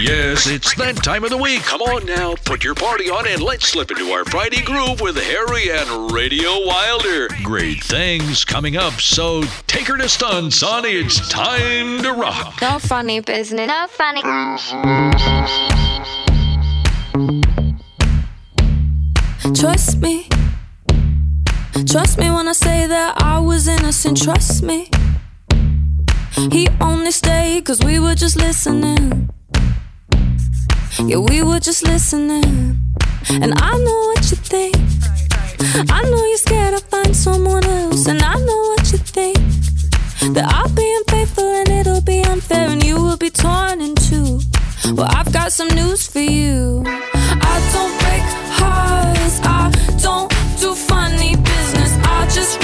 Yes, it's that time of the week. Come on now, put your party on and let's slip into our Friday groove with Harry and Radio Wilder. Great things coming up, so take her to stun, son. It's time to rock. No funny business. No funny. Trust me. Trust me when I say that I was innocent. Trust me. He only stayed cause we were just listening. Yeah, we were just listening. And I know what you think. I know you're scared to find someone else. And I know what you think. That I'll be unfaithful and it'll be unfair and you will be torn in two. Well, I've got some news for you. I don't break hearts. I don't do funny business. I just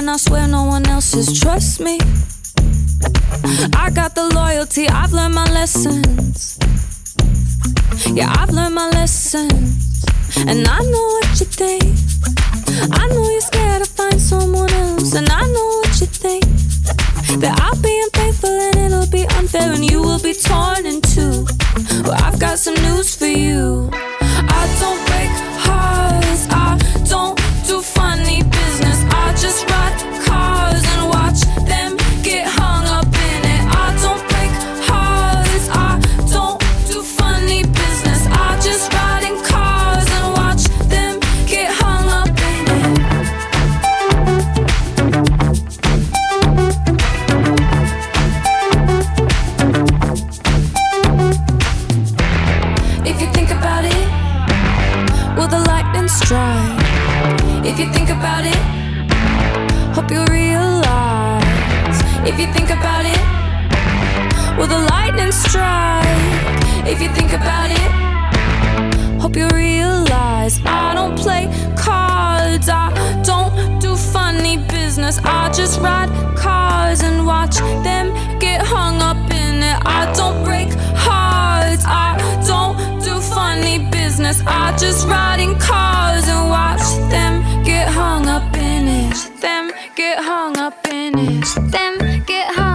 and I swear no one else's. Trust me. I got the loyalty, I've learned my lessons. Yeah, I've learned my lessons. And I know what you think. I know you're scared to find someone else. And I know what you think. That I'll be unfaithful and it'll be unfair and you will be torn in two. Well, I've got some news for you. I don't break hearts. I the strike? If you think about it, hope you realize. I don't play cards, I don't do funny business. I just ride cars and watch them get hung up in it. I don't break hearts, I don't do funny business. I just ride in cars and watch them get hung up in it. Them get hung up in it. Them get hung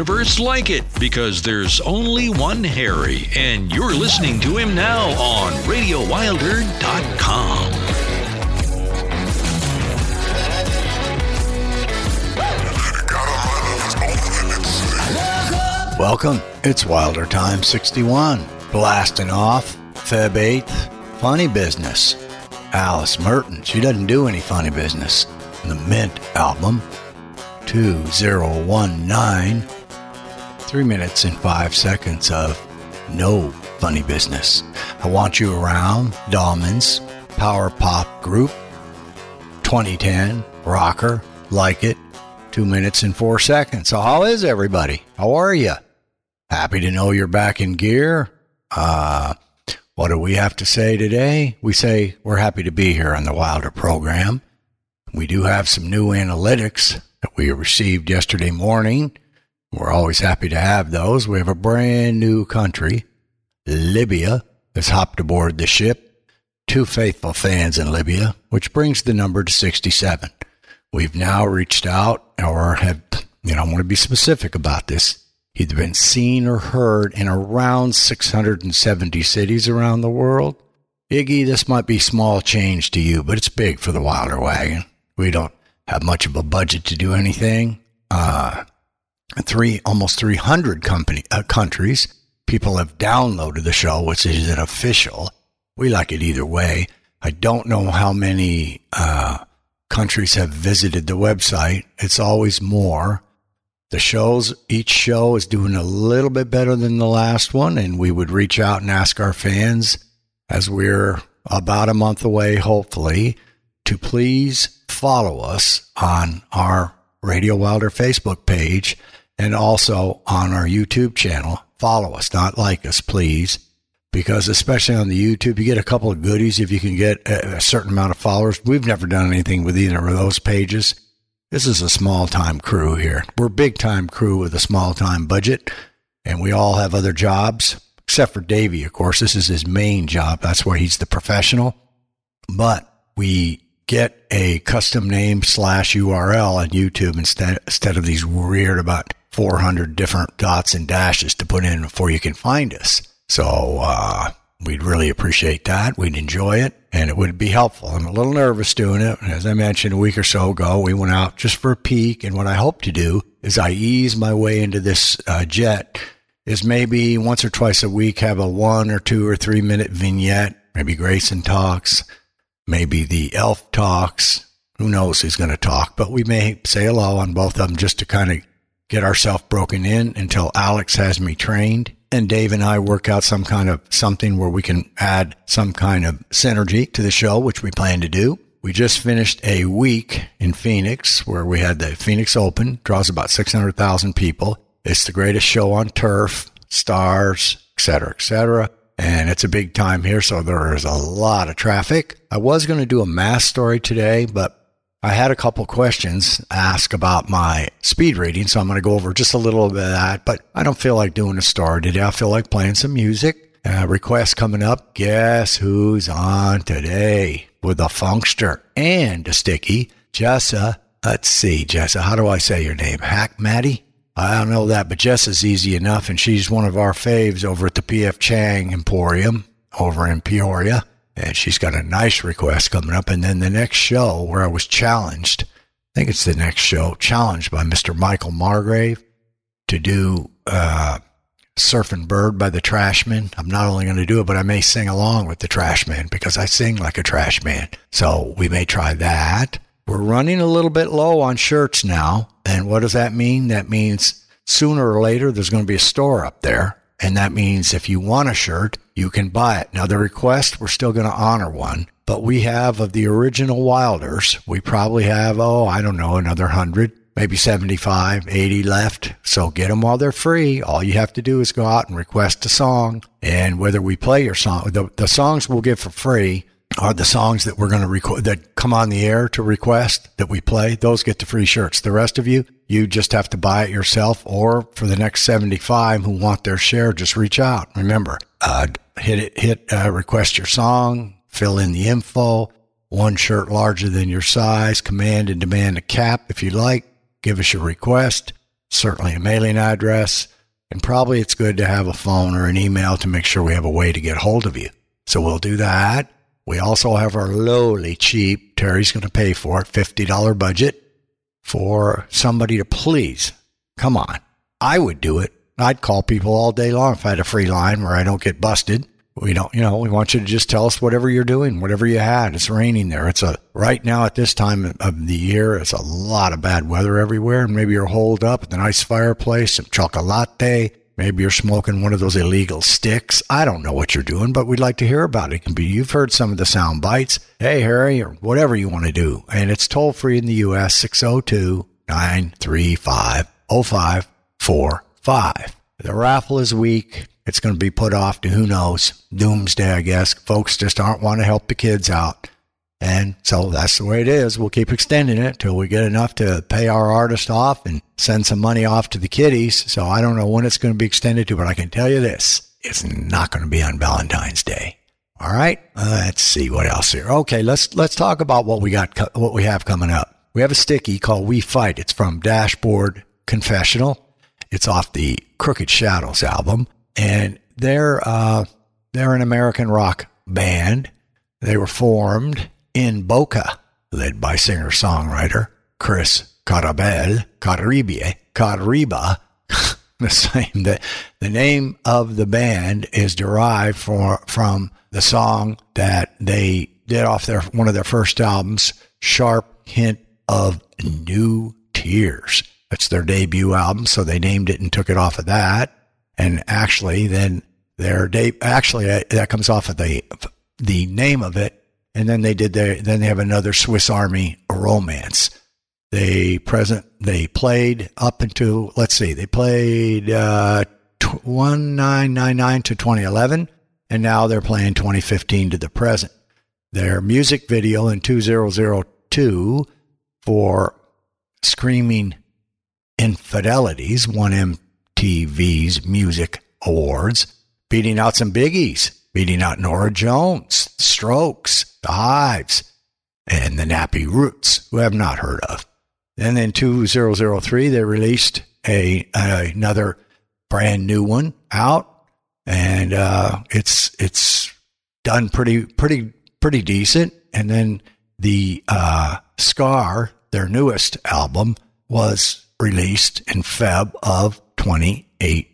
universe like it because there's only one Harry, and you're listening to him now on RadioWilder.com. Welcome. It's Wilder Time 61. Blasting off Feb 8th. Funny business. Alice Merton. She doesn't do any funny business. The Mint album. 2019. Three minutes and five seconds of no funny business. I Want You Around. Dahlmanns. Power pop group. 2010. Rocker. Like it. Two minutes and four seconds. So, how is everybody? How are you? Happy to know you're back in gear. Uh, what do we have to say today? We say we're happy to be here on the Wilder program. We do have some new analytics that we received yesterday morning. We're always happy to have those. We have a brand new country, Libya, has hopped aboard the ship. Two faithful fans in Libya, which brings the number to 67. We've now reached out or have, you know, I want to be specific about this. Either been seen or heard in around 670 cities around the world. Iggy, this might be small change to you, but it's big for the Wilder Wagon. We don't have much of a budget to do anything. Uh, three, almost 300 company, uh, countries. People have downloaded the show, which is an official. We like it either way. I don't know how many, uh, countries have visited the website. It's always more. The shows, each show is doing a little bit better than the last one, and we would reach out and ask our fans as we're about a month away, hopefully, to please follow us on our Radio Wilder Facebook page and also on our YouTube channel. Follow us, not like us, please because especially on the YouTube, you get a couple of goodies if you can get a, certain amount of followers. We've never done anything with either of those pages. This is a small time crew here. We're big time crew with a small time budget, and we all have other jobs, except for Davey, of course. This is his main job. That's where he's the professional. But we get a custom name slash URL on YouTube instead, instead of these weird about 400 different dots and dashes to put in before you can find us. So uh, we'd really appreciate that. We'd enjoy it, and it would be helpful. I'm a little nervous doing it. As I mentioned a week or so ago, we went out just for a peek, and what I hope to do is I ease my way into this uh, jet. Is maybe once or twice a week have a one or two or three minute vignette. Maybe Grayson talks, maybe the elf talks. Who knows who's going to talk? But we may say hello on both of them just to kind of get ourselves broken in until Alex has me trained and Dave and I work out some kind of something where we can add some kind of synergy to the show, which we plan to do. We just finished a week in Phoenix where we had the Phoenix Open, draws about 600,000 people. It's the greatest show on turf, stars, et cetera, et cetera. And it's a big time here, so there is a lot of traffic. I was going to do a mass story today, but I had a couple questions asked about my speed reading, so I'm going to go over just a little bit of that. But I don't feel like doing a story today. I feel like playing some music. Uh, coming up. Guess who's on today with a funkster and a sticky? Jessa. Let's see, Jessa. How do I say your name? Hack Maddie? I don't know that, but Jessa's easy enough, and she's one of our faves over at the PF Chang Emporium over in Peoria and she's got a nice request coming up. And then the next show where I was challenged, I think it's the next show, challenged by Mr. Michael Margrave to do uh, Surfing Bird by the Trashmen. I'm not only going to do it, but I may sing along with the Trashmen because I sing like a Trashman. So we may try that. We're running a little bit low on shirts now. And what does that mean? That means sooner or later there's going to be a store up there. And that means if you want a shirt, you can buy it. Now, the request, we're still going to honor one, but we have of the original Wilders, we probably have, oh, I don't know, another 100, maybe 75, 80 left. So get them while they're free. All you have to do is go out and request a song. And whether we play your song, the, the songs we'll give for free are the songs that we're going to record that come on the air to request that we play. Those get the free shirts. The rest of you, You just have to buy it yourself, or for the next 75 who want their share, just reach out. Remember, uh, hit it, hit uh, request your song, fill in the info. One shirt larger than your size. Command and demand a cap if you like. Give us your request. Certainly a mailing address. And probably it's good to have a phone or an email to make sure we have a way to get hold of you. So we'll do that. We also have our lowly cheap, Terry's going to pay for it, $50 budget for somebody to please. Come on. I would do it. I'd call people all day long if I had a free line where I don't get busted. We don't, you know, we want you to just tell us whatever you're doing, whatever you had. It's raining there. It's a, right now at this time of the year, it's a lot of bad weather everywhere. And maybe you're holed up at the nice fireplace, some chocolate. Maybe you're smoking one of those illegal sticks. I don't know what you're doing, but we'd like to hear about it. You've heard some of the sound bites. Hey, Harry, or whatever you want to do. And it's toll free in the U.S. 602 935 0545. The raffle is weak. It's going to be put off to who knows, doomsday, I guess. Folks just aren't want to help the kids out. And so that's the way it is. We'll keep extending it till we get enough to pay our artist off and send some money off to the kiddies. So I don't know when it's going to be extended to, but I can tell you this. It's not going to be on Valentine's Day. All right. Uh, let's see what else here. Okay. Let's, let's talk about what we got, what we have coming up. We have a sticky called We Fight. It's from Dashboard Confessional. It's off the Crooked Shadows album, and they're uh, they're an American rock band. They were formed in Boca, led by singer songwriter Chris Carabel, Caribie, Cariba. the same. The, the name of the band is derived for, from the song that they did off their one of their first albums, Sharp Hint of New Tears. That's their debut album, so they named it and took it off of that. And actually, then their de- actually uh, that comes off of the the name of it, and then they did their then they have another Swiss Army romance. They present they played up into let's see they played uh, one nine nine nine to twenty eleven, and now they're playing twenty fifteen to the present. Their music video in two zero zero two for Screaming Infidelities won MTV's Music Awards, beating out some biggies, beating out Norah Jones, Strokes, The Hives, and the Nappy Roots, who I have not heard of. And Then in 2003, they released a another brand new one out, and uh, it's it's done pretty pretty pretty decent. And then the uh, Scar, their newest album, was released in Feb of 2018.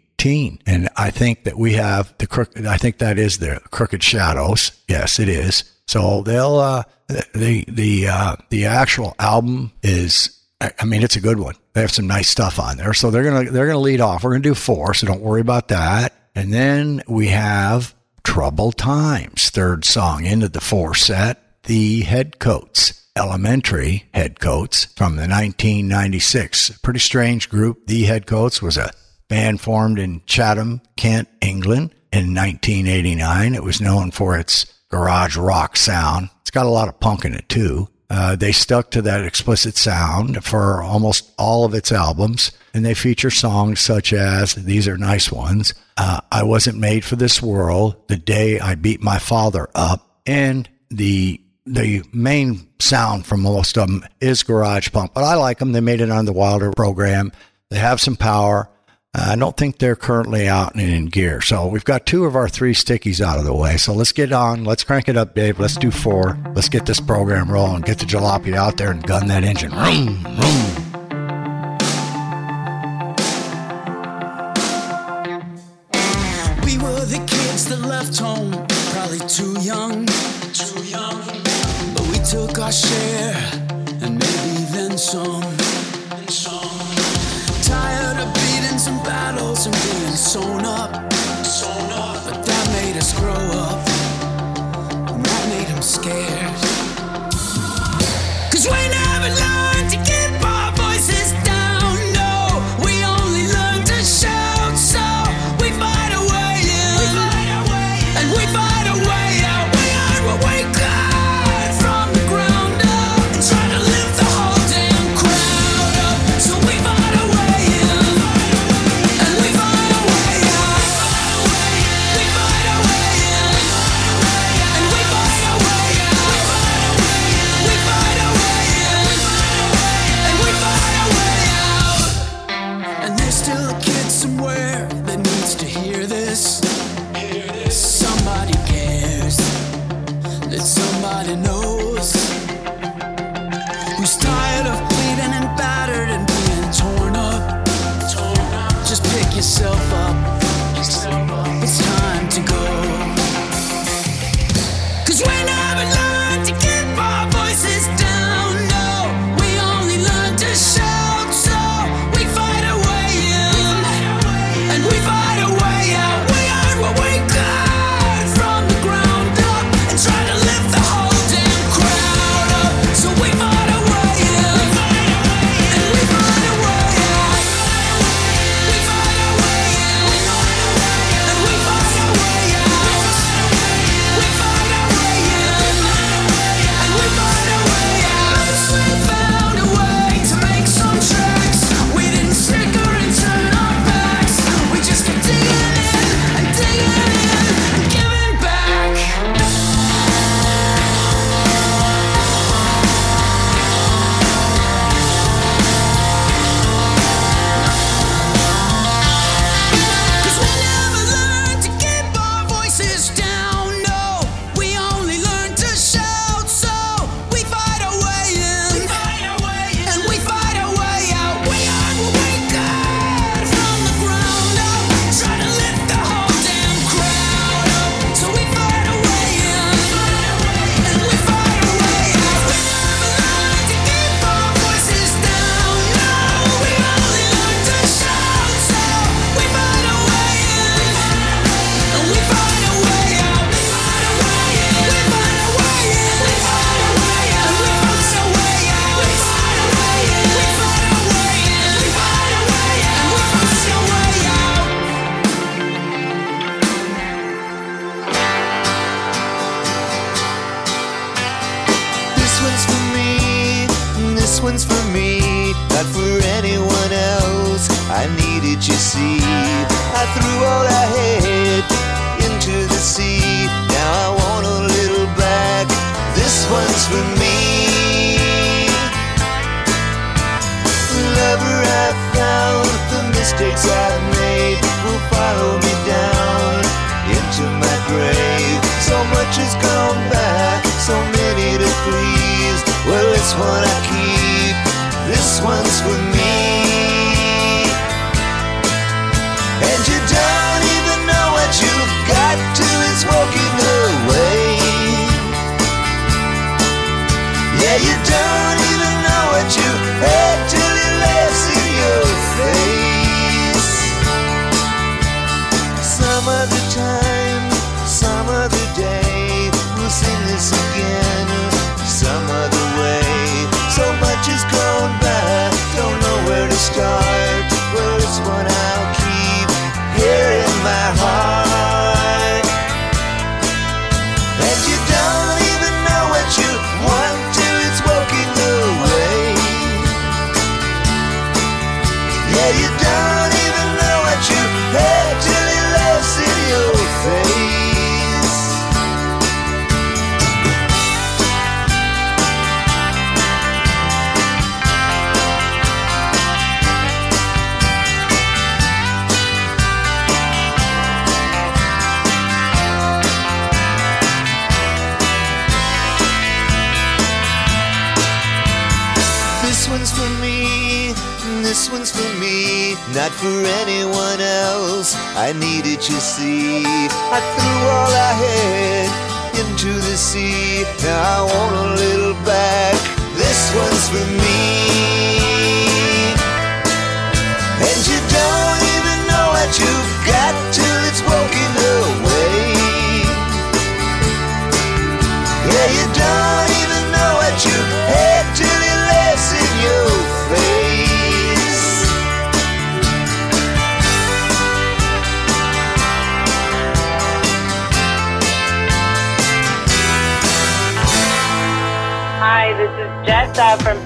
And I think that we have the crook. I think that is the Crooked Shadows. Yes, it is. So they'll uh, the the uh, the actual album is. I mean, it's a good one. They have some nice stuff on there. So they're gonna they're gonna lead off. We're gonna do four, so don't worry about that. And then we have Troubled Times, third song into the four set. The Headcoats. Elementary Headcoats from the 1996. Pretty strange group. The Headcoats was a band formed in Chatham, Kent, England in 1989. It was known for its garage rock sound. It's got a lot of punk in it too. Uh, they stuck to that explicit sound for almost all of its albums, and they feature songs such as these are nice ones. Uh, I wasn't made for this world. The day I beat my father up, and the the main sound from most of them is garage punk, but I like them. They made it on the Wilder program. They have some power. I don't think they're currently out and in gear. So we've got two of our three stickies out of the way. So let's get on. Let's crank it up, Dave. Let's do four. Let's get this program rolling. Get the jalopy out there and gun that engine. Vroom, vroom.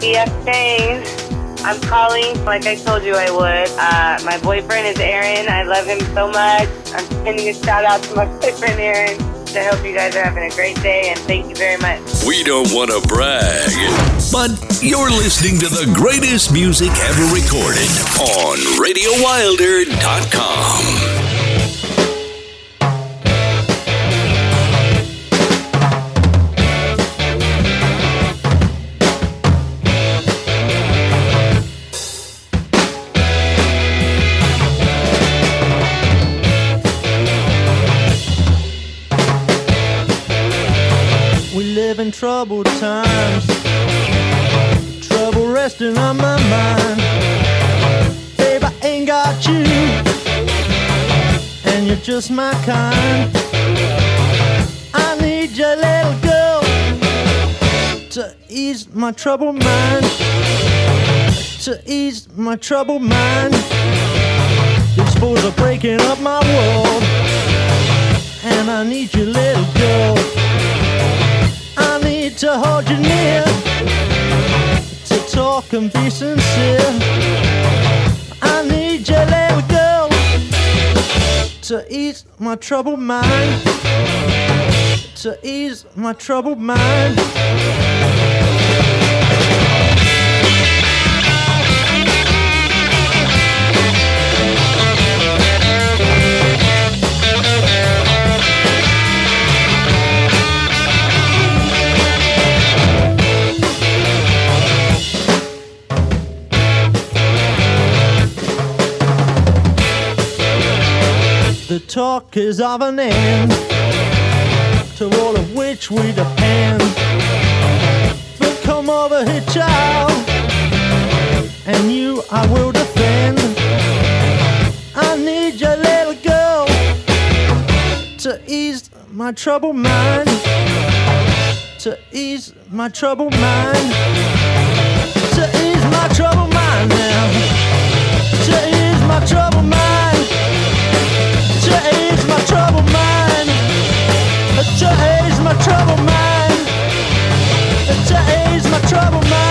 BF. I'm calling like I told you I would. Uh, my boyfriend is Aaron. I love him so much. I'm sending a shout out to my boyfriend Aaron. I hope you guys are having a great day and thank you very much. We don't want to brag, but you're listening to the greatest music ever recorded on RadioWilder.com. living troubled times. Trouble resting on my mind. Babe, I ain't got you. And you're just my kind. I need your little girl to ease my troubled mind. To ease my troubled mind. These fools are breaking up my world. And I need your little girl. Need to hold you near. To talk and be sincere. I need your little girl. To ease my troubled mind. To ease my troubled mind. The talk is of an end, to all of which we depend. But come over here, child, and you I will defend. I need your little girl to ease my troubled mind, to ease my troubled mind, to ease my troubled mind now, to ease my troubled mind troubled mind, to ease my troubled mind,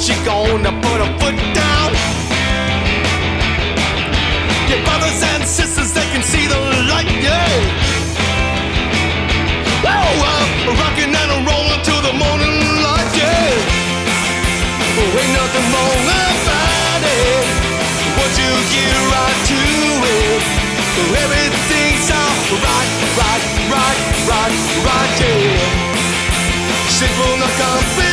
she gonna put her foot down. You get right to it, everything's alright, right, right, right, right, yeah. Simple, not complicated.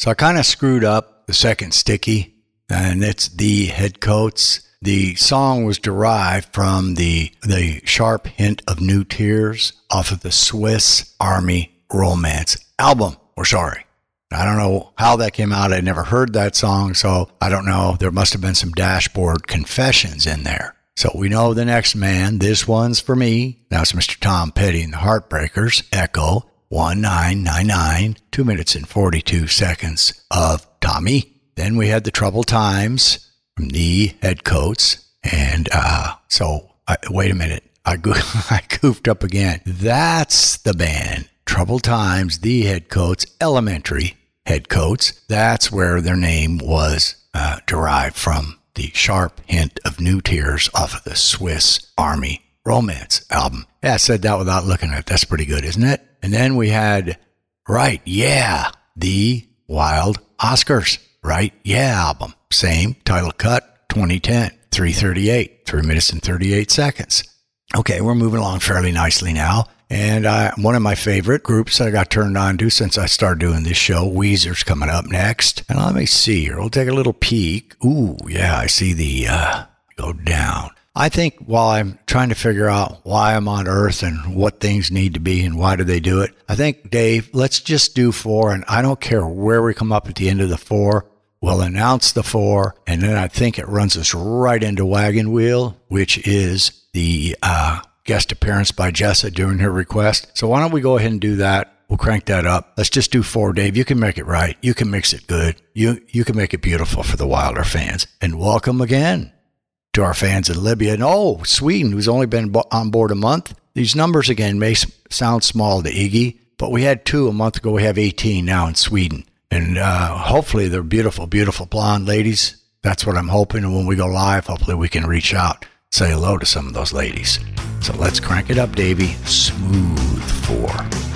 So I kind of screwed up the second sticky, and it's the headcoats. The song was derived from the the sharp hint of new tears off of the Swiss Army Romance album. We're sorry. I don't know how that came out. I never heard that song, so I don't know. There must have been some dashboard confessions in there. So we know the next man. This one's for me. Now it's Mr. Tom Petty and the Heartbreakers. Echo 1999, 2 minutes and 42 seconds of Tommy. Then we had the trouble Times from the head Headcoats. And uh, so, I, wait a minute. I, go- I goofed up again. That's the band. Trouble Times, the head Headcoats, Elementary head Headcoats. That's where their name was uh, derived from the sharp hint of new tears off of the Swiss Army Romance album. Yeah, I said that without looking at it. That's pretty good, isn't it? And then we had, right, yeah, the Wild Oscars, right, yeah album. Same title cut, 2010, 338, 3 minutes and 38 seconds. Okay, we're moving along fairly nicely now. And uh, one of my favorite groups that I got turned on to since I started doing this show, Weezer's coming up next. And let me see here. We'll take a little peek. Ooh, yeah, I see the uh, go down. I think while I'm trying to figure out why I'm on Earth and what things need to be and why do they do it, I think, Dave, let's just do four. And I don't care where we come up at the end of the four. We'll announce the four, and then I think it runs us right into Wagon Wheel, which is the uh, guest appearance by Jessa during her request. So why don't we go ahead and do that? We'll crank that up. Let's just do four, Dave. You can make it right. You can mix it good. You you can make it beautiful for the Wilder fans. And welcome again to our fans in Libya and oh, Sweden, who's only been on board a month. These numbers again may sound small to Iggy, but we had two a month ago. We have 18 now in Sweden. And uh, hopefully they're beautiful, beautiful blonde ladies. That's what I'm hoping. And when we go live, hopefully we can reach out, say hello to some of those ladies. So let's crank it up, Davy. Smooth four.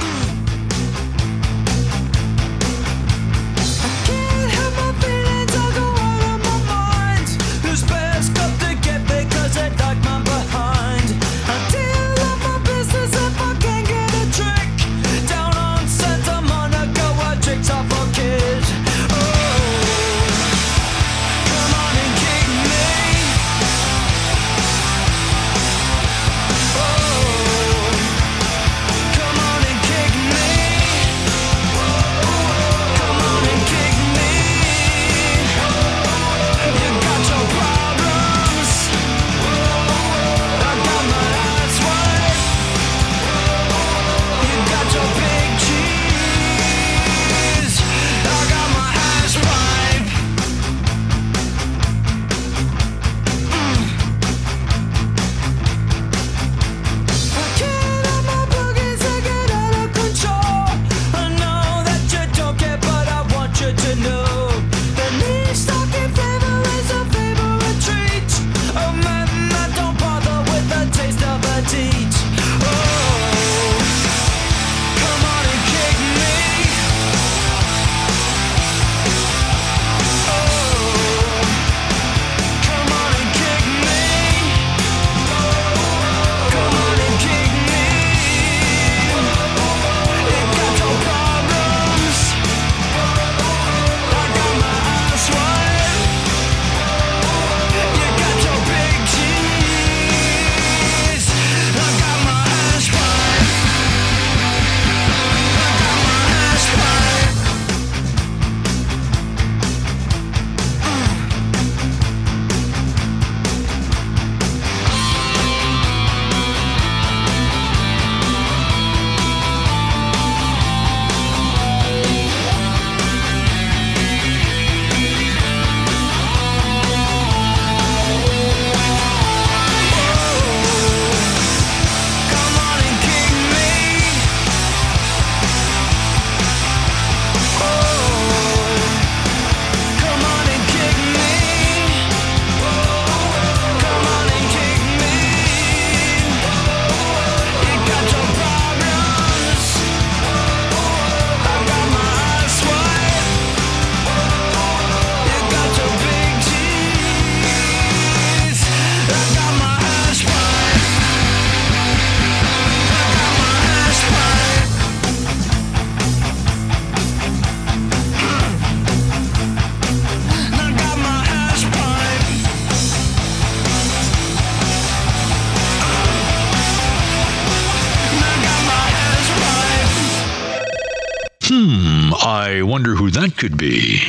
could be.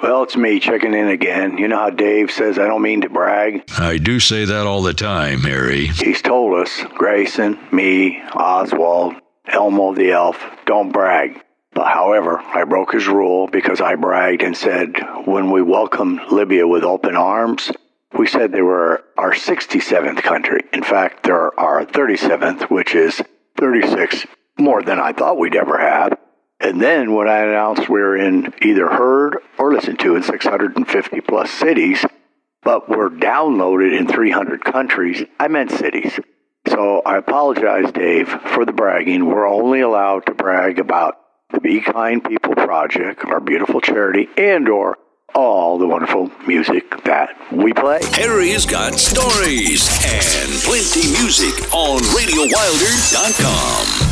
Well, it's me checking in again. You know how Dave says I don't mean to brag? I do say that all the time, Harry. He's told us Grayson, me, Oswald, Elmo the elf, don't brag. But however, I broke his rule because I bragged and said when we welcomed Libya with open arms, we said they were our 67th country. In fact, they're our 37th, which is 36 more than I thought we'd ever have. And then when I announced we are in either heard or listened to in 650 plus cities, but we're downloaded in 300 countries, I meant cities. So I apologize, Dave, for the bragging. We're only allowed to brag about the Be Kind People Project, our beautiful charity, and or all the wonderful music that we play. Harry's got stories and plenty music on RadioWilder.com.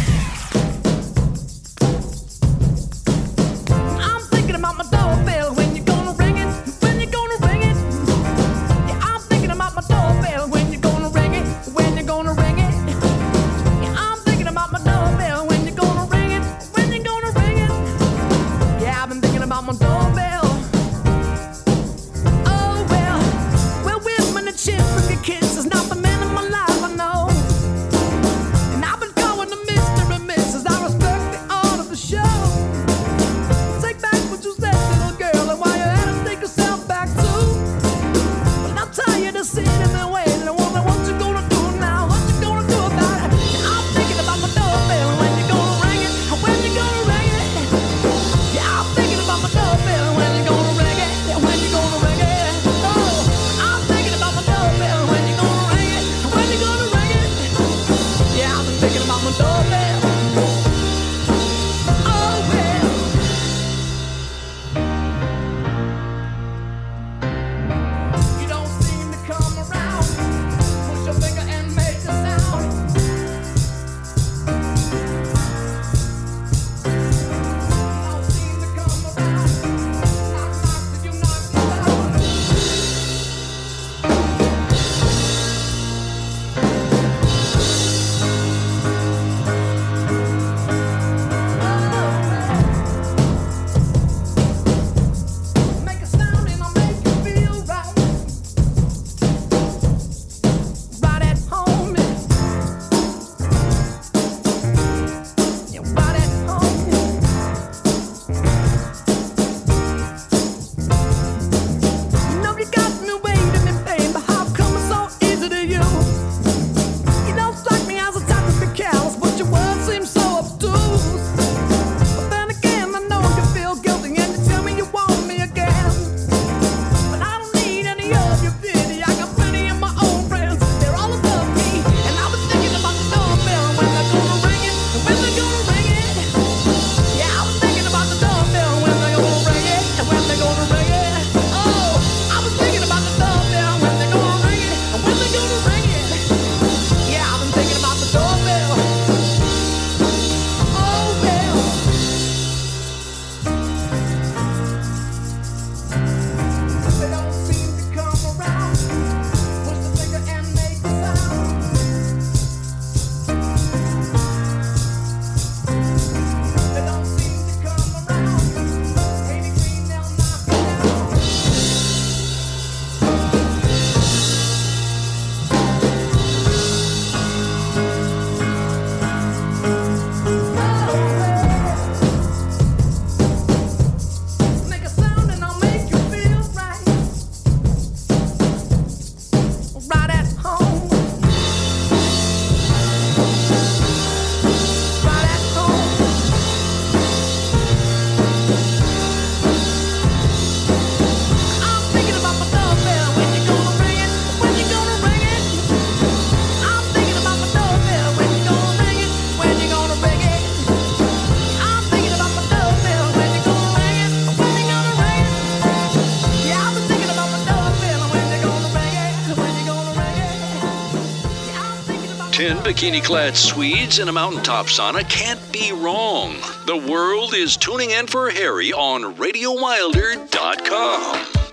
bikini clad Swedes in a mountaintop sauna can't be wrong. The world is tuning in for Harry on RadioWilder.com.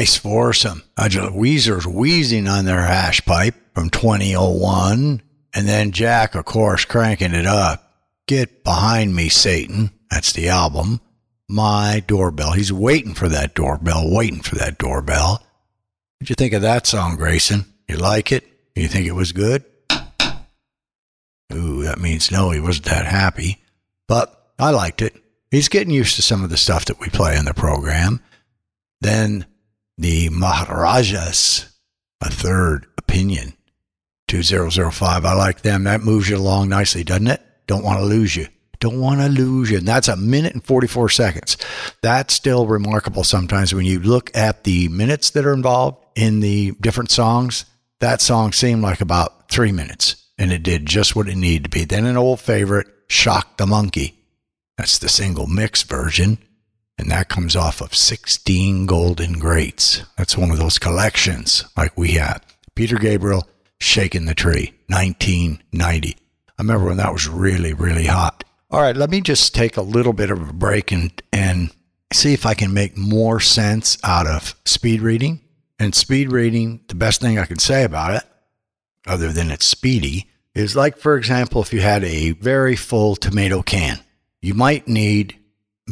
Nice foursome. Nigel Weezer's wheezing on their hash pipe from 2001. And then Jack, of course, cranking it up. Get behind me, Satan. That's the album. My doorbell. He's waiting for that doorbell, waiting for that doorbell. What'd you think of that song, Grayson? You like it? You think it was good? Ooh, that means no, he wasn't that happy. But I liked it. He's getting used to some of the stuff that we play in the program. Then the Maharajas, a third opinion. 2005. I like them. That moves you along nicely, doesn't it? Don't want to lose you. Don't want to lose you. And that's a minute and 44 seconds. That's still remarkable sometimes when you look at the minutes that are involved in the different songs. That song seemed like about three minutes and it did just what it needed to be. Then an old favorite, Shock the Monkey. That's the single mix version. And that comes off of 16 Golden Greats. That's one of those collections like we have. Peter Gabriel, Shaking the Tree, 1990. I remember when that was really, really hot. All right, let me just take a little bit of a break and, and see if I can make more sense out of speed reading. And speed reading, the best thing I can say about it, other than it's speedy, is like, for example, if you had a very full tomato can, you might need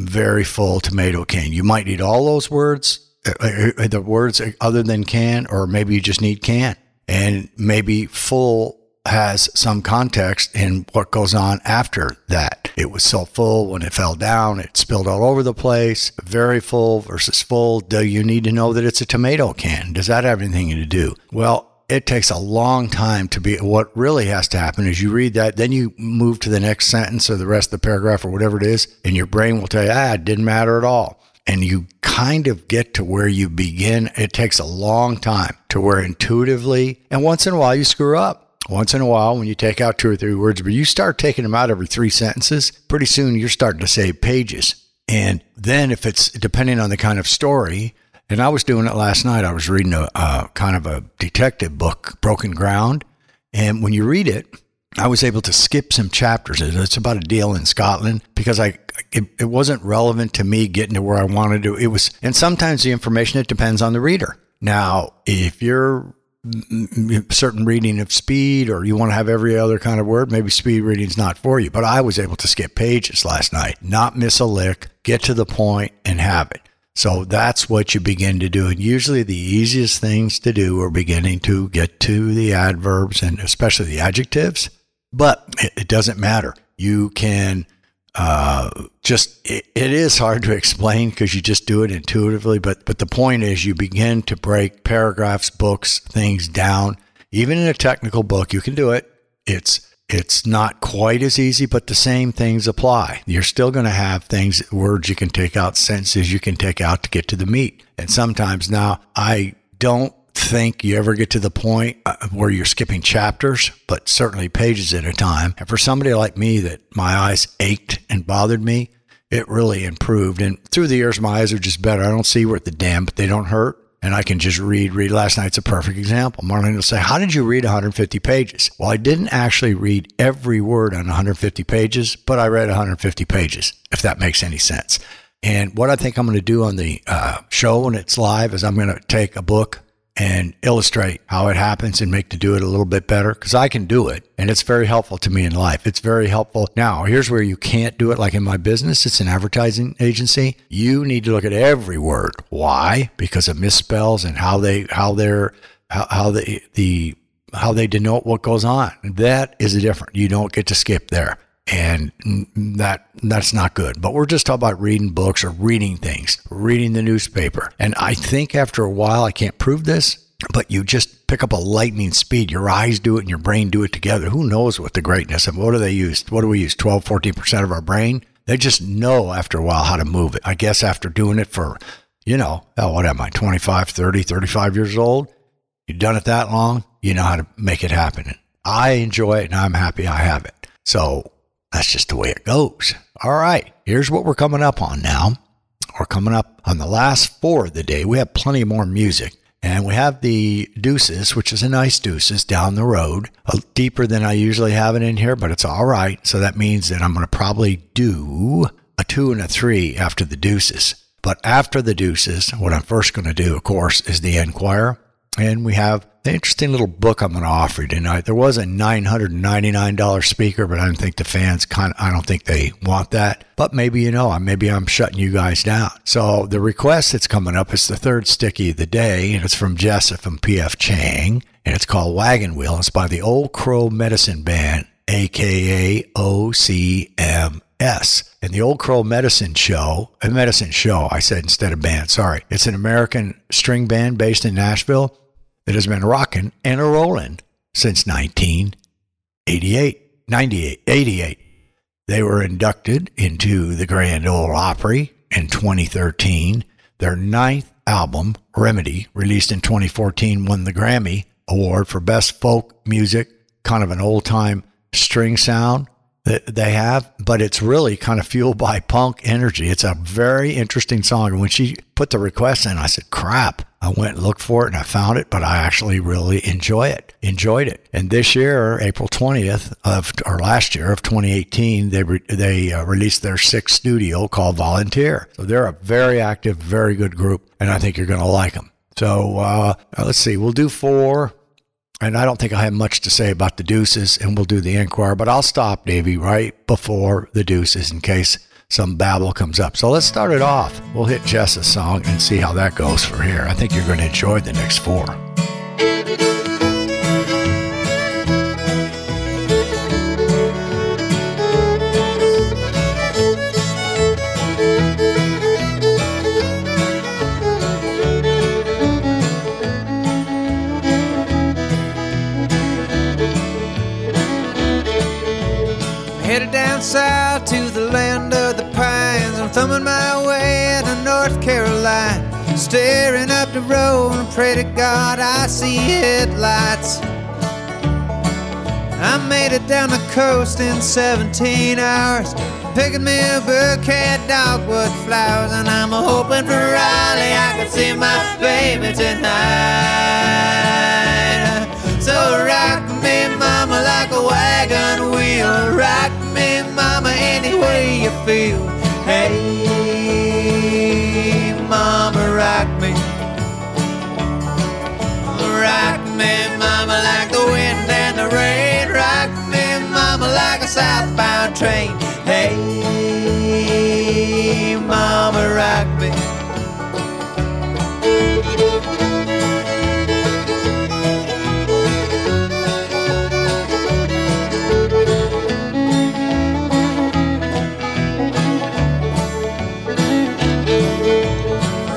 very full tomato can. You might need all those words, uh, uh, the words other than can, or maybe you just need can. And maybe full has some context in what goes on after that. It was so full when it fell down, it spilled all over the place. Very full versus full. Do you need to know that it's a tomato can? Does that have anything to do? Well, it takes a long time to be what really has to happen is you read that then you move to the next sentence or the rest of the paragraph or whatever it is and your brain will tell you ah it didn't matter at all. And you kind of get to where you begin. It takes a long time to where intuitively and once in a while you screw up. Once in a while when you take out two or three words but you start taking them out every three sentences pretty soon you're starting to save pages. And then if it's depending on the kind of story and I was doing it last night. I was reading a uh, kind of a detective book, Broken Ground. And when you read it, I was able to skip some chapters. It's about a deal in Scotland because I it, it wasn't relevant to me getting to where I wanted to. It was, and sometimes the information it depends on the reader. Now, if you're certain reading of speed or you want to have every other kind of word, maybe speed reading's not for you. But I was able to skip pages last night, not miss a lick, get to the point, and have it. So that's what you begin to do. And usually the easiest things to do are beginning to get to the adverbs and especially the adjectives. But it, doesn't matter. You can uh, just, it, it is hard to explain because you just do it intuitively. But, but the point is, you begin to break paragraphs, books, things down. Even in a technical book, you can do it. It's it's not quite as easy, but the same things apply. You're still going to have things, words you can take out, sentences you can take out to get to the meat. And sometimes now I don't think you ever get to the point uh, where you're skipping chapters, but certainly pages at a time. And for somebody like me that my eyes ached and bothered me, it really improved. And through the years, my eyes are just better. I don't see worth the damn, but they don't hurt and I can just read, read. Last night's a perfect example. Marlene will say, How did you read 150 pages? Well, I didn't actually read every word on 150 pages, but I read 150 pages, if that makes any sense. And what I think I'm going to do on the uh, show when it's live is I'm going to take a book and illustrate how it happens and make to do it a little bit better because I can do it and it's very helpful to me in life. It's very helpful. Now, here's where you can't do it like in my business. It's an advertising agency. You need to look at every word. Why? Because of misspells and how they how they're how, how they the how they denote what goes on. That is a different. You don't get to skip there and that that's not good. But we're just talking about reading books or reading things, reading the newspaper. And I think after a while, I can't prove this, but you just pick up a lightning speed. Your eyes do it and your brain do it together. Who knows what the greatness of what do they use? What do we use? 12, 14% of our brain? They just know after a while how to move it. I guess after doing it for, you know, oh, what am I, 25, 30, 35 years old? You've done it that long, you know how to make it happen. I enjoy it and I'm happy I have it. So that's just the way it goes. All right, here's what we're coming up on now. We're coming up on the last four of the day. We have plenty more music. And we have the deuces, which is a nice deuces down the road, deeper than I usually have it in here, but it's all right. So that means that I'm going to probably do a two and a three after the deuces. But after the deuces, what I'm first going to do, of course, is the Enquirer. And we have an interesting little book I'm going to offer you tonight. There was a $999 speaker, but I don't think the fans kind of, I don't think they want that. But maybe you know, maybe I'm shutting you guys down. So the request that's coming up is the third sticky of the day, and it's from Jessa from PF Chang, and it's called Wagon Wheel. It's by the Old Crow Medicine Band, aka OCMS. And the Old Crow Medicine Show, a medicine show, I said instead of band, sorry. It's an American string band based in Nashville that has been rocking and a rolling since 1988, 98, 88. They were inducted into the Grand Ole Opry in 2013. Their ninth album, Remedy, released in 2014, won the Grammy Award for Best Folk Music, kind of an old time string sound that they have, but it's really kind of fueled by punk energy. It's a very interesting song. And when she put the request in, I said, crap. I went and looked for it and I found it, but I actually really enjoy it. Enjoyed it. And this year, April 20th of, or last year of 2018, they, re, they uh, released their sixth studio called Volunteer. So they're a very active, very good group, and I think you're going to like them. So uh, let's see, we'll do four. And I don't think I have much to say about the deuces, and we'll do the Enquirer, but I'll stop, Davey, right before the deuces in case some babble comes up. So let's start it off. We'll hit Jess's song and see how that goes for here. I think you're going to enjoy the next four. I'm thumbing my way to North Carolina. Staring up the road and pray to God I see headlights. I made it down the coast in 17 hours. Picking me a bouquet of dogwood flowers. And I'm hoping for Raleigh I can see my baby tonight. So rock me, mama, like a wagon wheel. Rock me, mama, any way you feel. Southbound train. Hey, mama, rock me.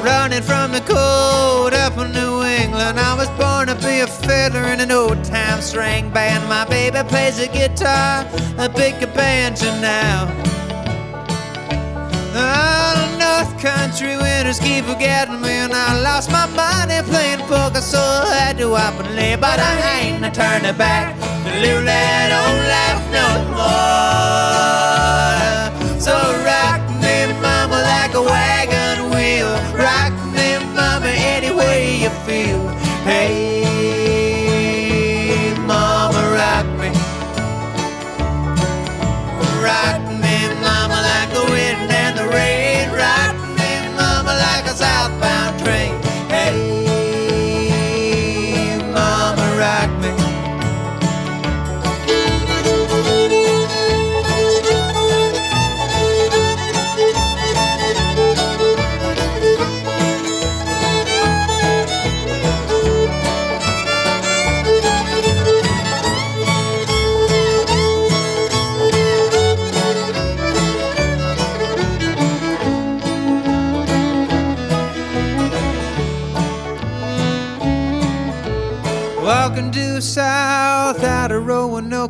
running from the cold up in New England. I was born to be a fiddler in an string band. My baby plays the guitar, a banjo now. Oh, North Country winters keep forgetting me, and I lost my money playing poker, so I had to up and lay. But I ain't turning back to live that old life no more. So rock me, mama, like a wagon wheel. Rock me, mama, any way you feel. Hey,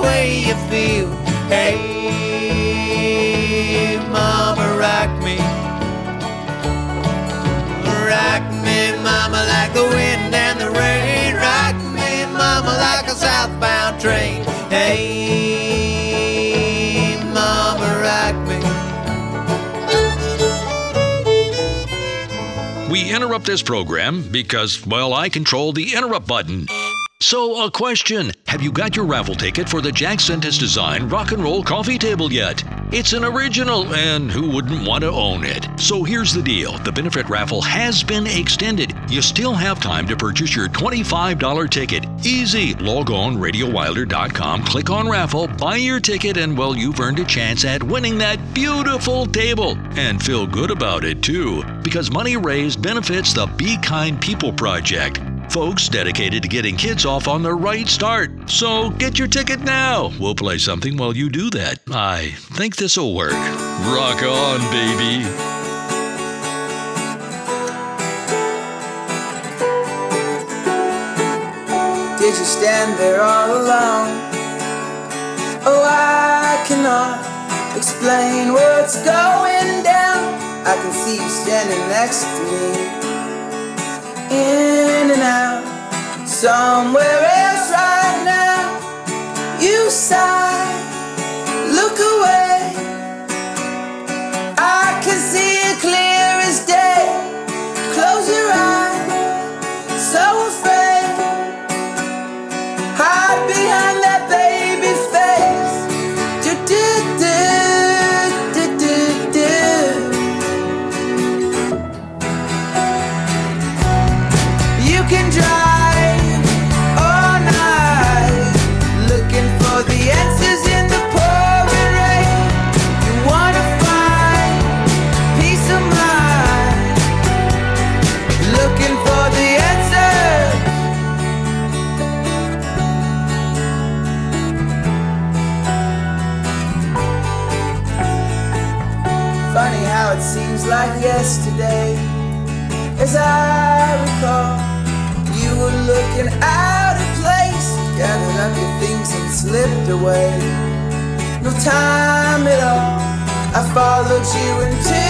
way you feel. Hey, mama, rock me. Rock me, mama, like the wind and the rain. Rock me, mama, like a southbound train. Hey, mama, rock me. We interrupt this program because, well, I control the interrupt button. So, a question Have you got your raffle ticket for the Jack Sentis Design Rock and Roll Coffee Table yet? It's an original, and who wouldn't want to own it? So, here's the deal the benefit raffle has been extended. You still have time to purchase your $25 ticket. Easy. Log on radiowilder.com, click on raffle, buy your ticket, and well, you've earned a chance at winning that beautiful table. And feel good about it, too, because money raised benefits the Be Kind People Project. Folks dedicated to getting kids off on the right start. So get your ticket now. We'll play something while you do that. I think this'll work. Rock on, baby. Did you stand there all alone? Oh, I cannot explain what's going down. I can see you standing next to me. In and out, somewhere else right now. You sigh, look away. As I recall, you were looking out of place, gathered up your things and slipped away. No time at all, I followed you into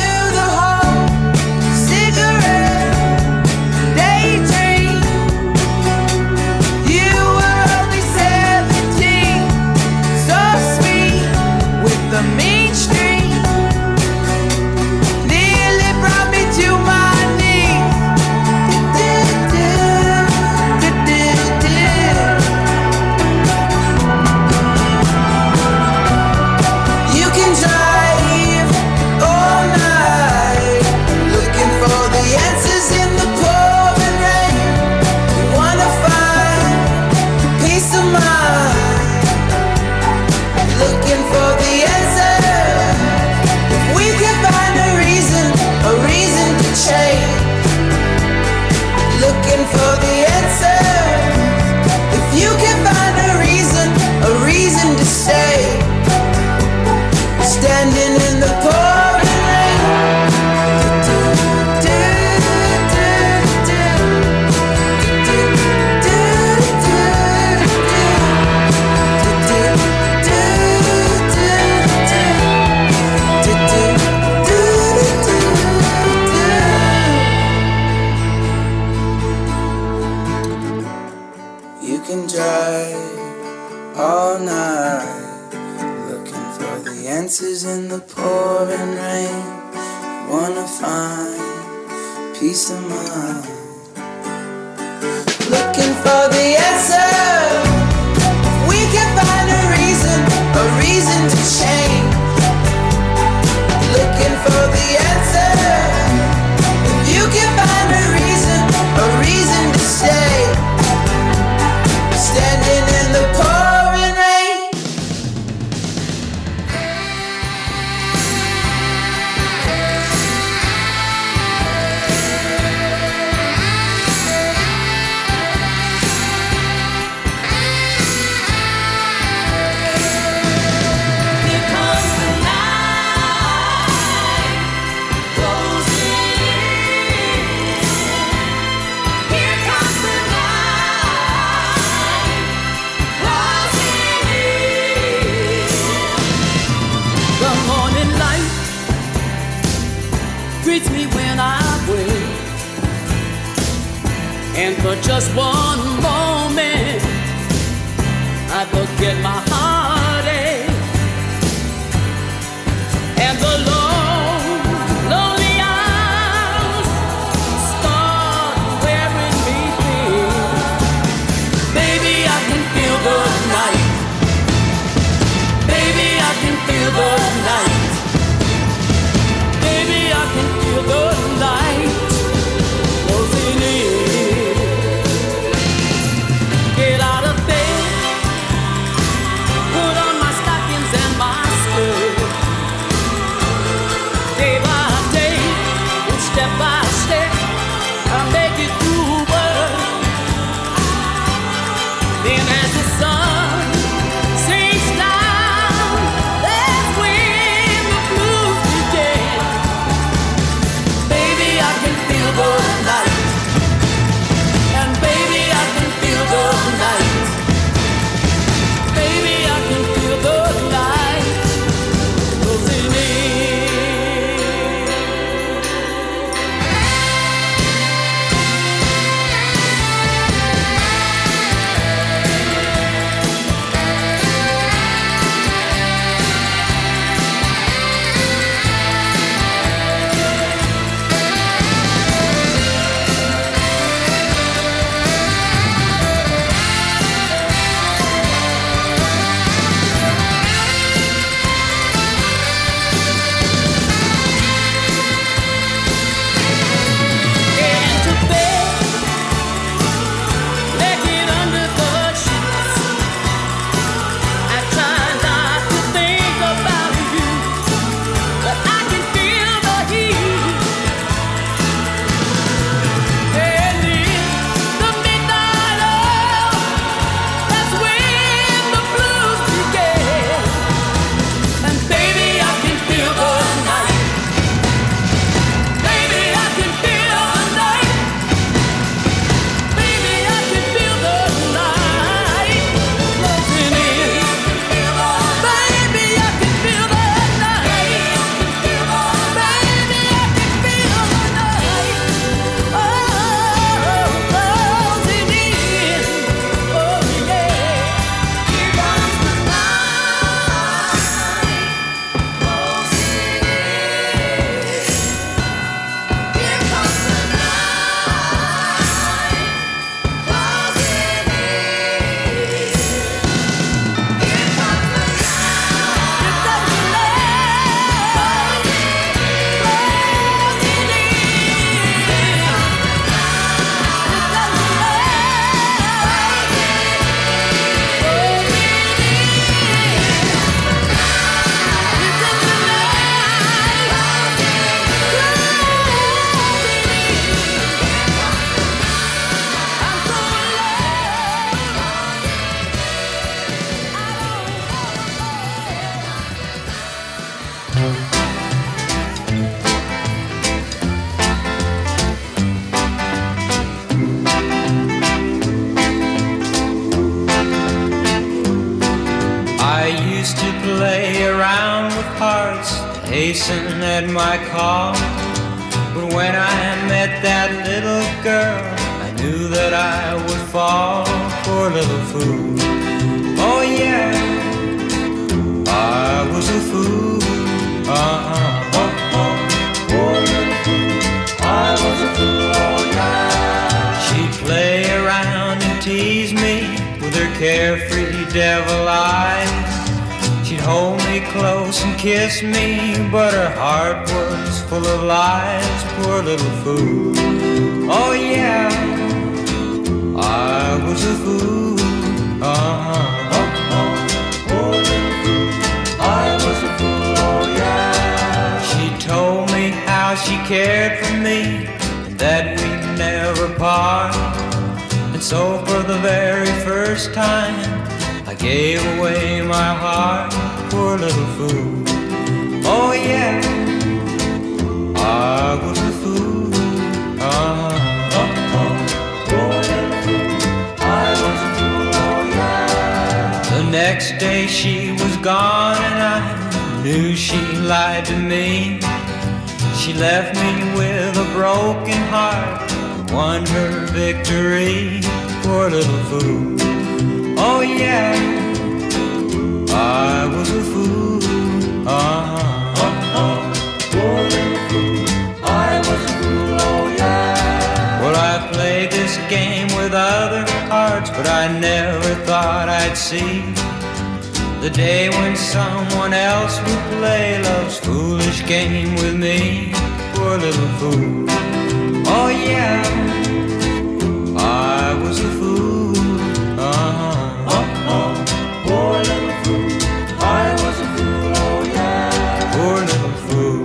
fool.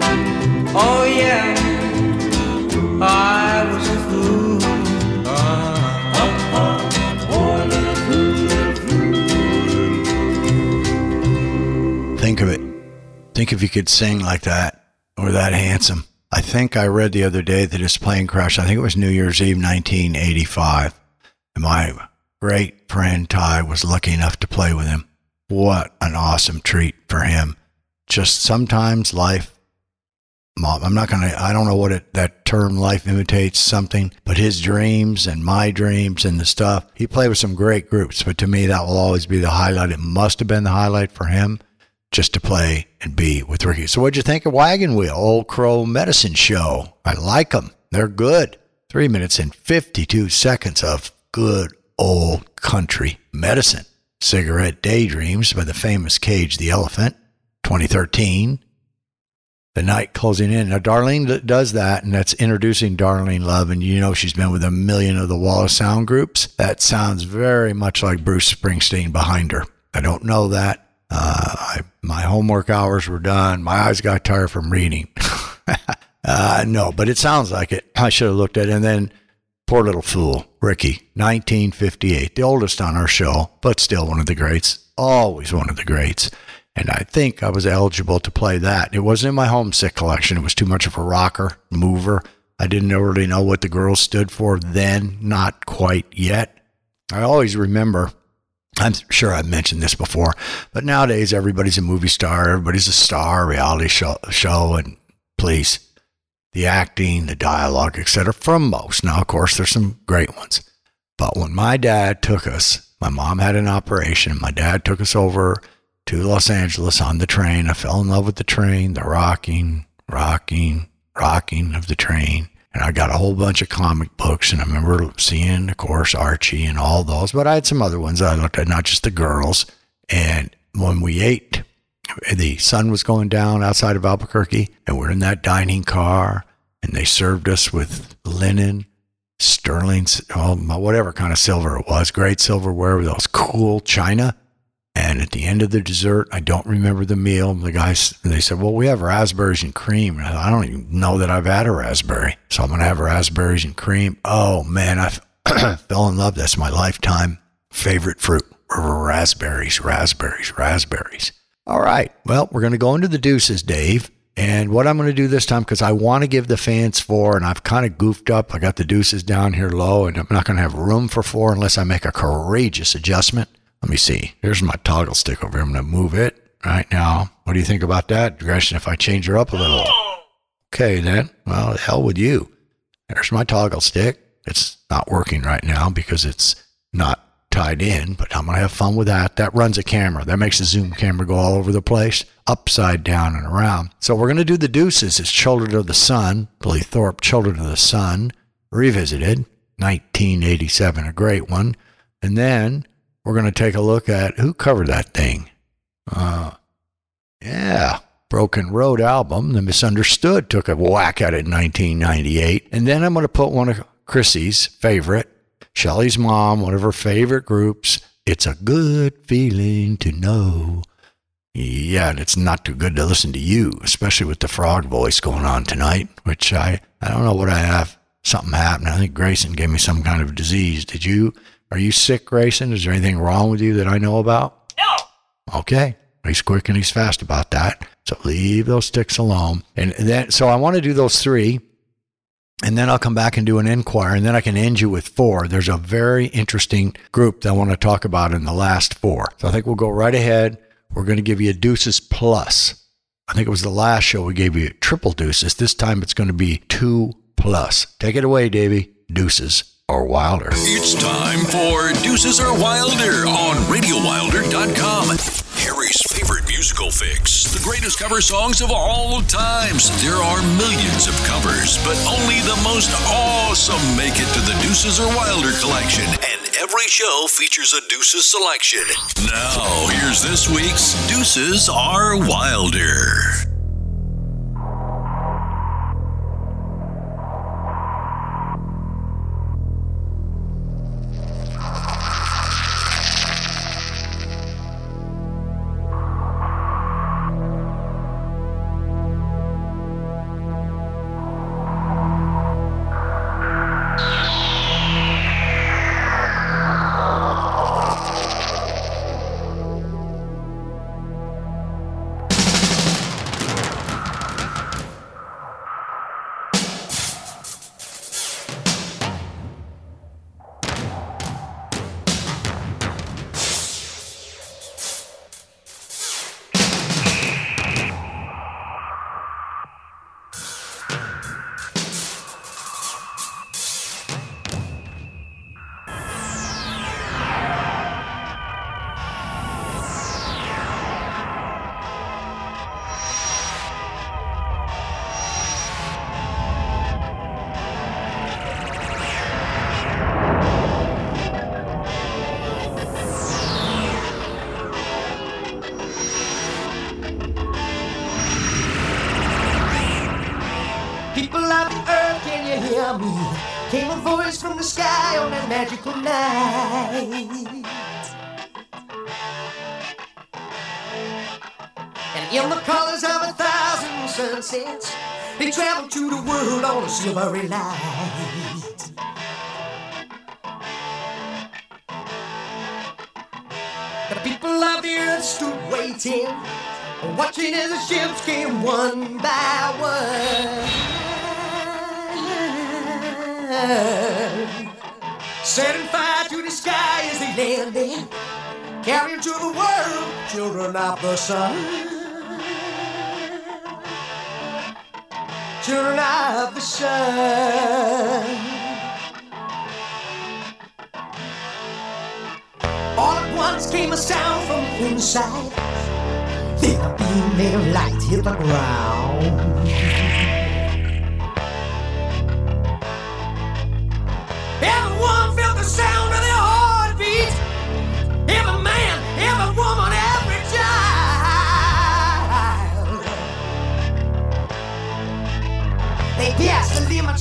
Oh yeah. I was a. Uh-huh. Fool. Think of it. Think if you could sing like that or that handsome. I think I read the other day that his plane crashed. I think it was New Year's Eve, 1985. And my great friend Ty was lucky enough to play with him. What an awesome treat for him. Just sometimes life, Mom, I'm not going to, I don't know what it, that term life imitates something, but his dreams and my dreams and the stuff, he played with some great groups. But to me, that will always be the highlight. It must have been the highlight for him just to play and be with Ricky. So what'd you think of Wagon Wheel, Old Crow Medicine Show? I like them. They're good. Three minutes and 52 seconds of good old country medicine. Cigarette Daydreams by the famous Cage the Elephant, 2013. The night closing in. Now, Darlene does that, and that's introducing Darlene Love. And you know she's been with a million of the Wall of Sound groups. That sounds very much like Bruce Springsteen behind her. I don't know that. Uh, I, my homework hours were done. My eyes got tired from reading. uh, no, but it sounds like it. I should have looked at it. And then Poor Little Fool, Ricky, 1958, the oldest on our show, but still one of the greats. Always one of the greats. And I think I was eligible to play that. It wasn't in my homesick collection. It was too much of a rocker, mover. I didn't really know what the girls stood for then, not quite yet. I always remember I'm sure I've mentioned this before, but nowadays everybody's a movie star, everybody's a star, reality show, show and please, the acting, the dialogue, etc. From most. Now, of course, there's some great ones, but when my dad took us, my mom had an operation. My dad took us over to Los Angeles on the train. I fell in love with the train, the rocking, rocking, rocking of the train. And I got a whole bunch of comic books, and I remember seeing, of course, Archie and all those. But I had some other ones I looked at, not just the girls. And when we ate, the sun was going down outside of Albuquerque, and we're in that dining car, and they served us with linen, sterling, oh, whatever kind of silver it was, great silverware with those cool china. And at the end of the dessert, I don't remember the meal. The guys, they said, well, we have raspberries and cream. And I don't even know that I've had a raspberry. So I'm going to have raspberries and cream. Oh, man, I fell in love. That's my lifetime favorite fruit. Raspberries, raspberries, raspberries. All right. Well, we're going to go into the deuces, Dave. And what I'm going to do this time, because I want to give the fans four, and I've kind of goofed up. I got the deuces down here low, and I'm not going to have room for four unless I make a courageous adjustment. Let me see. Here's my toggle stick over here. I'm going to move it right now. What do you think about that, Gretchen, if I change her up a little? Okay, then. Well, the hell with you. There's my toggle stick. It's not working right now because it's not tied in, but I'm going to have fun with that. That runs a camera. That makes the zoom camera go all over the place, upside down and around. So we're going to do the deuces. It's Children of the Sun, Billy Thorpe, Children of the Sun, revisited, 1987, a great one. And then we're going to take a look at who covered that thing. Uh, yeah, Broken Road album, The Misunderstood, took a whack at it in 1998. And then I'm going to put one of Chrissy's favorite, Shelley's mom, one of her favorite groups. It's a good feeling to know. Yeah, and it's not too good to listen to you, especially with the frog voice going on tonight, which I, I don't know what I have. Something happened. I think Grayson gave me some kind of disease. Did you? Are you sick, Grayson? Is there anything wrong with you that I know about? No. Okay. He's quick and he's fast about that. So leave those sticks alone. And then, so I want to do those three, and then I'll come back and do an inquiry, and then I can end you with four. There's a very interesting group that I want to talk about in the last four. So I think we'll go right ahead. We're going to give you a deuces plus. I think it was the last show we gave you triple deuces. This time it's going to be two plus. Take it away, Davey. Deuces or Wilder. It's time for Deuces or Wilder on RadioWilder.com. Harry's favorite musical fix. The greatest cover songs of all times. There are millions of covers, but only the most awesome make it to the Deuces or Wilder collection. And every show features a Deuces selection. Now, here's this week's Deuces are Wilder. The on a silvery light. The people of the earth stood waiting, watching as the ships came one by one. Setting fire to the sky as they landed, carrying to the world children of the sun. Children of the sun. All at once came a sound from inside. Then a beam of light hit the ground. Everyone felt the sound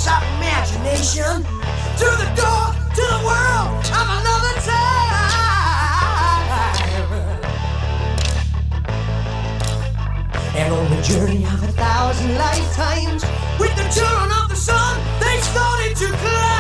of imagination through the door to the world of another time. And on the journey of a thousand lifetimes, with the children of the sun, they started to climb.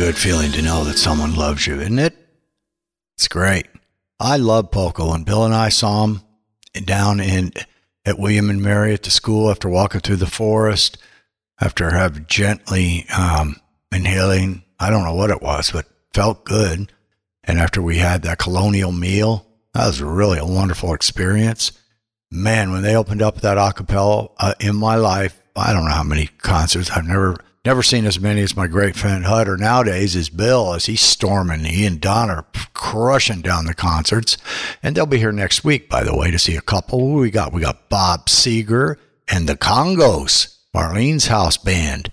Good feeling to know that someone loves you, isn't it? It's great. I love Poco, and Bill and I saw him down in at William and Mary at the school after walking through the forest, after have gently um, inhaling. I don't know what it was, but felt good. And after we had that colonial meal, that was really a wonderful experience. Man, when they opened up that acapella uh, in my life, I don't know how many concerts I've never never seen as many as my great friend Hutter. Nowadays is Bill as he's storming. He and Don are crushing down the concerts, and they'll be here next week, by the way, to see a couple. Who we got? We got Bob Seger and the Congos, Marlene's house band.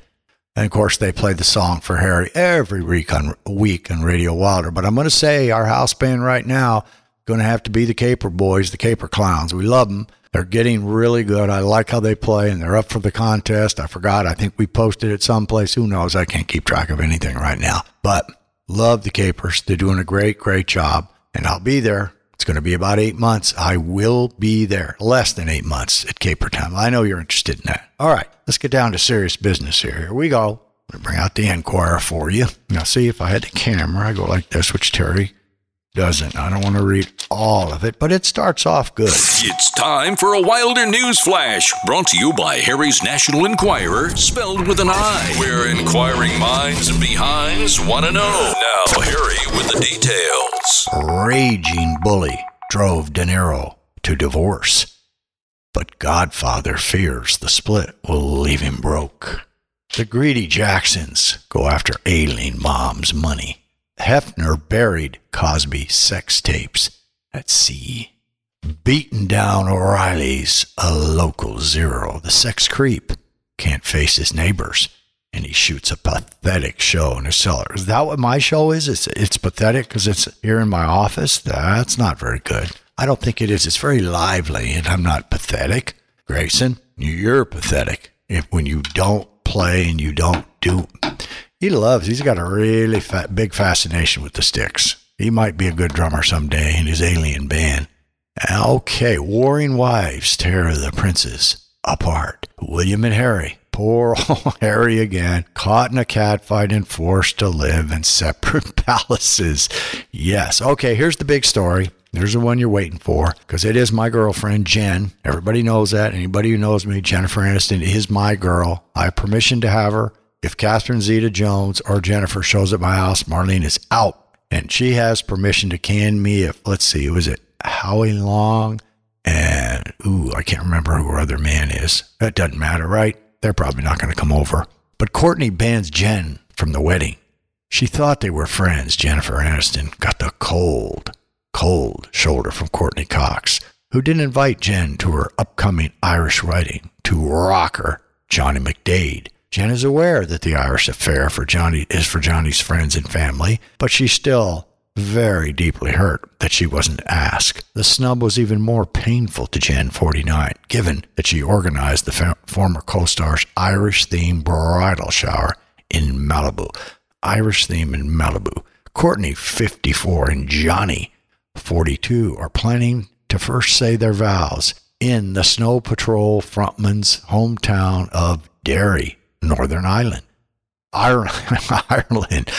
And of course, they play the song for Harry every week on week on Radio Wilder. But I'm going to say our house band right now going to have to be the Caper Boys, the Caper Clowns. We love them. They're getting really good. I like how they play, and they're up for the contest. I forgot. I think we posted it someplace. Who knows? I can't keep track of anything right now. But love the Capers. They're doing a great, great job, and I'll be there. It's going to be about eight months. I will be there. Less than eight months at Caper Time. I know you're interested in that. All right, let's get down to serious business here. Here we go. I'm going to bring out the Enquirer for you. Now, see if I had the camera, I go like this, which Terry doesn't. I don't want to read all of it, but it starts off good. It's time for a Wilder News Flash, brought to you by Harry's National Enquirer, spelled with an I. Where inquiring minds and behinds want to know. Now, Harry with the details. Raging bully drove De Niro to divorce, but Godfather fears the split will leave him broke. The greedy Jacksons go after ailing mom's money. Hefner buried Cosby sex tapes at sea. Beaten down O'Reilly's a local zero. The sex creep can't face his neighbors, and he shoots a pathetic show in his cellar. Is that what my show is? It's, it's pathetic because it's here in my office? That's not very good. I don't think it is. It's very lively, and I'm not pathetic. Grayson, you're pathetic if when you don't play and you don't do he loves. He's got a really fa- big fascination with the sticks. He might be a good drummer someday in his alien band. Okay, warring wives tear the princes apart. William and Harry. Poor old Harry again, caught in a catfight and forced to live in separate palaces. Yes. Okay, here's the big story. There's the one you're waiting for because it is my girlfriend, Jen. Everybody knows that. Anybody who knows me, Jennifer Aniston is my girl. I have permission to have her. If Catherine Zeta Jones or Jennifer shows at my house, Marlene is out. And she has permission to can me if, let's see, was it Howie Long? And, ooh, I can't remember who her other man is. That doesn't matter, right? They're probably not going to come over. But Courtney bans Jen from the wedding. She thought they were friends. Jennifer Aniston got the cold, cold shoulder from Courteney Cox, who didn't invite Jen to her upcoming Irish wedding to rocker Johnny McDaid. Jen is aware that the Irish affair for Johnny is for Johnny's friends and family, but she's still very deeply hurt that she wasn't asked. The snub was even more painful to Jen 49, given that she organized the fa- former co-star's Irish-themed bridal shower in Malibu. Irish theme in Malibu. Courtney, 54, and Johnny, 42, are planning to first say their vows in the Snow Patrol frontman's hometown of Derry, Northern Ireland. Ireland, Ireland.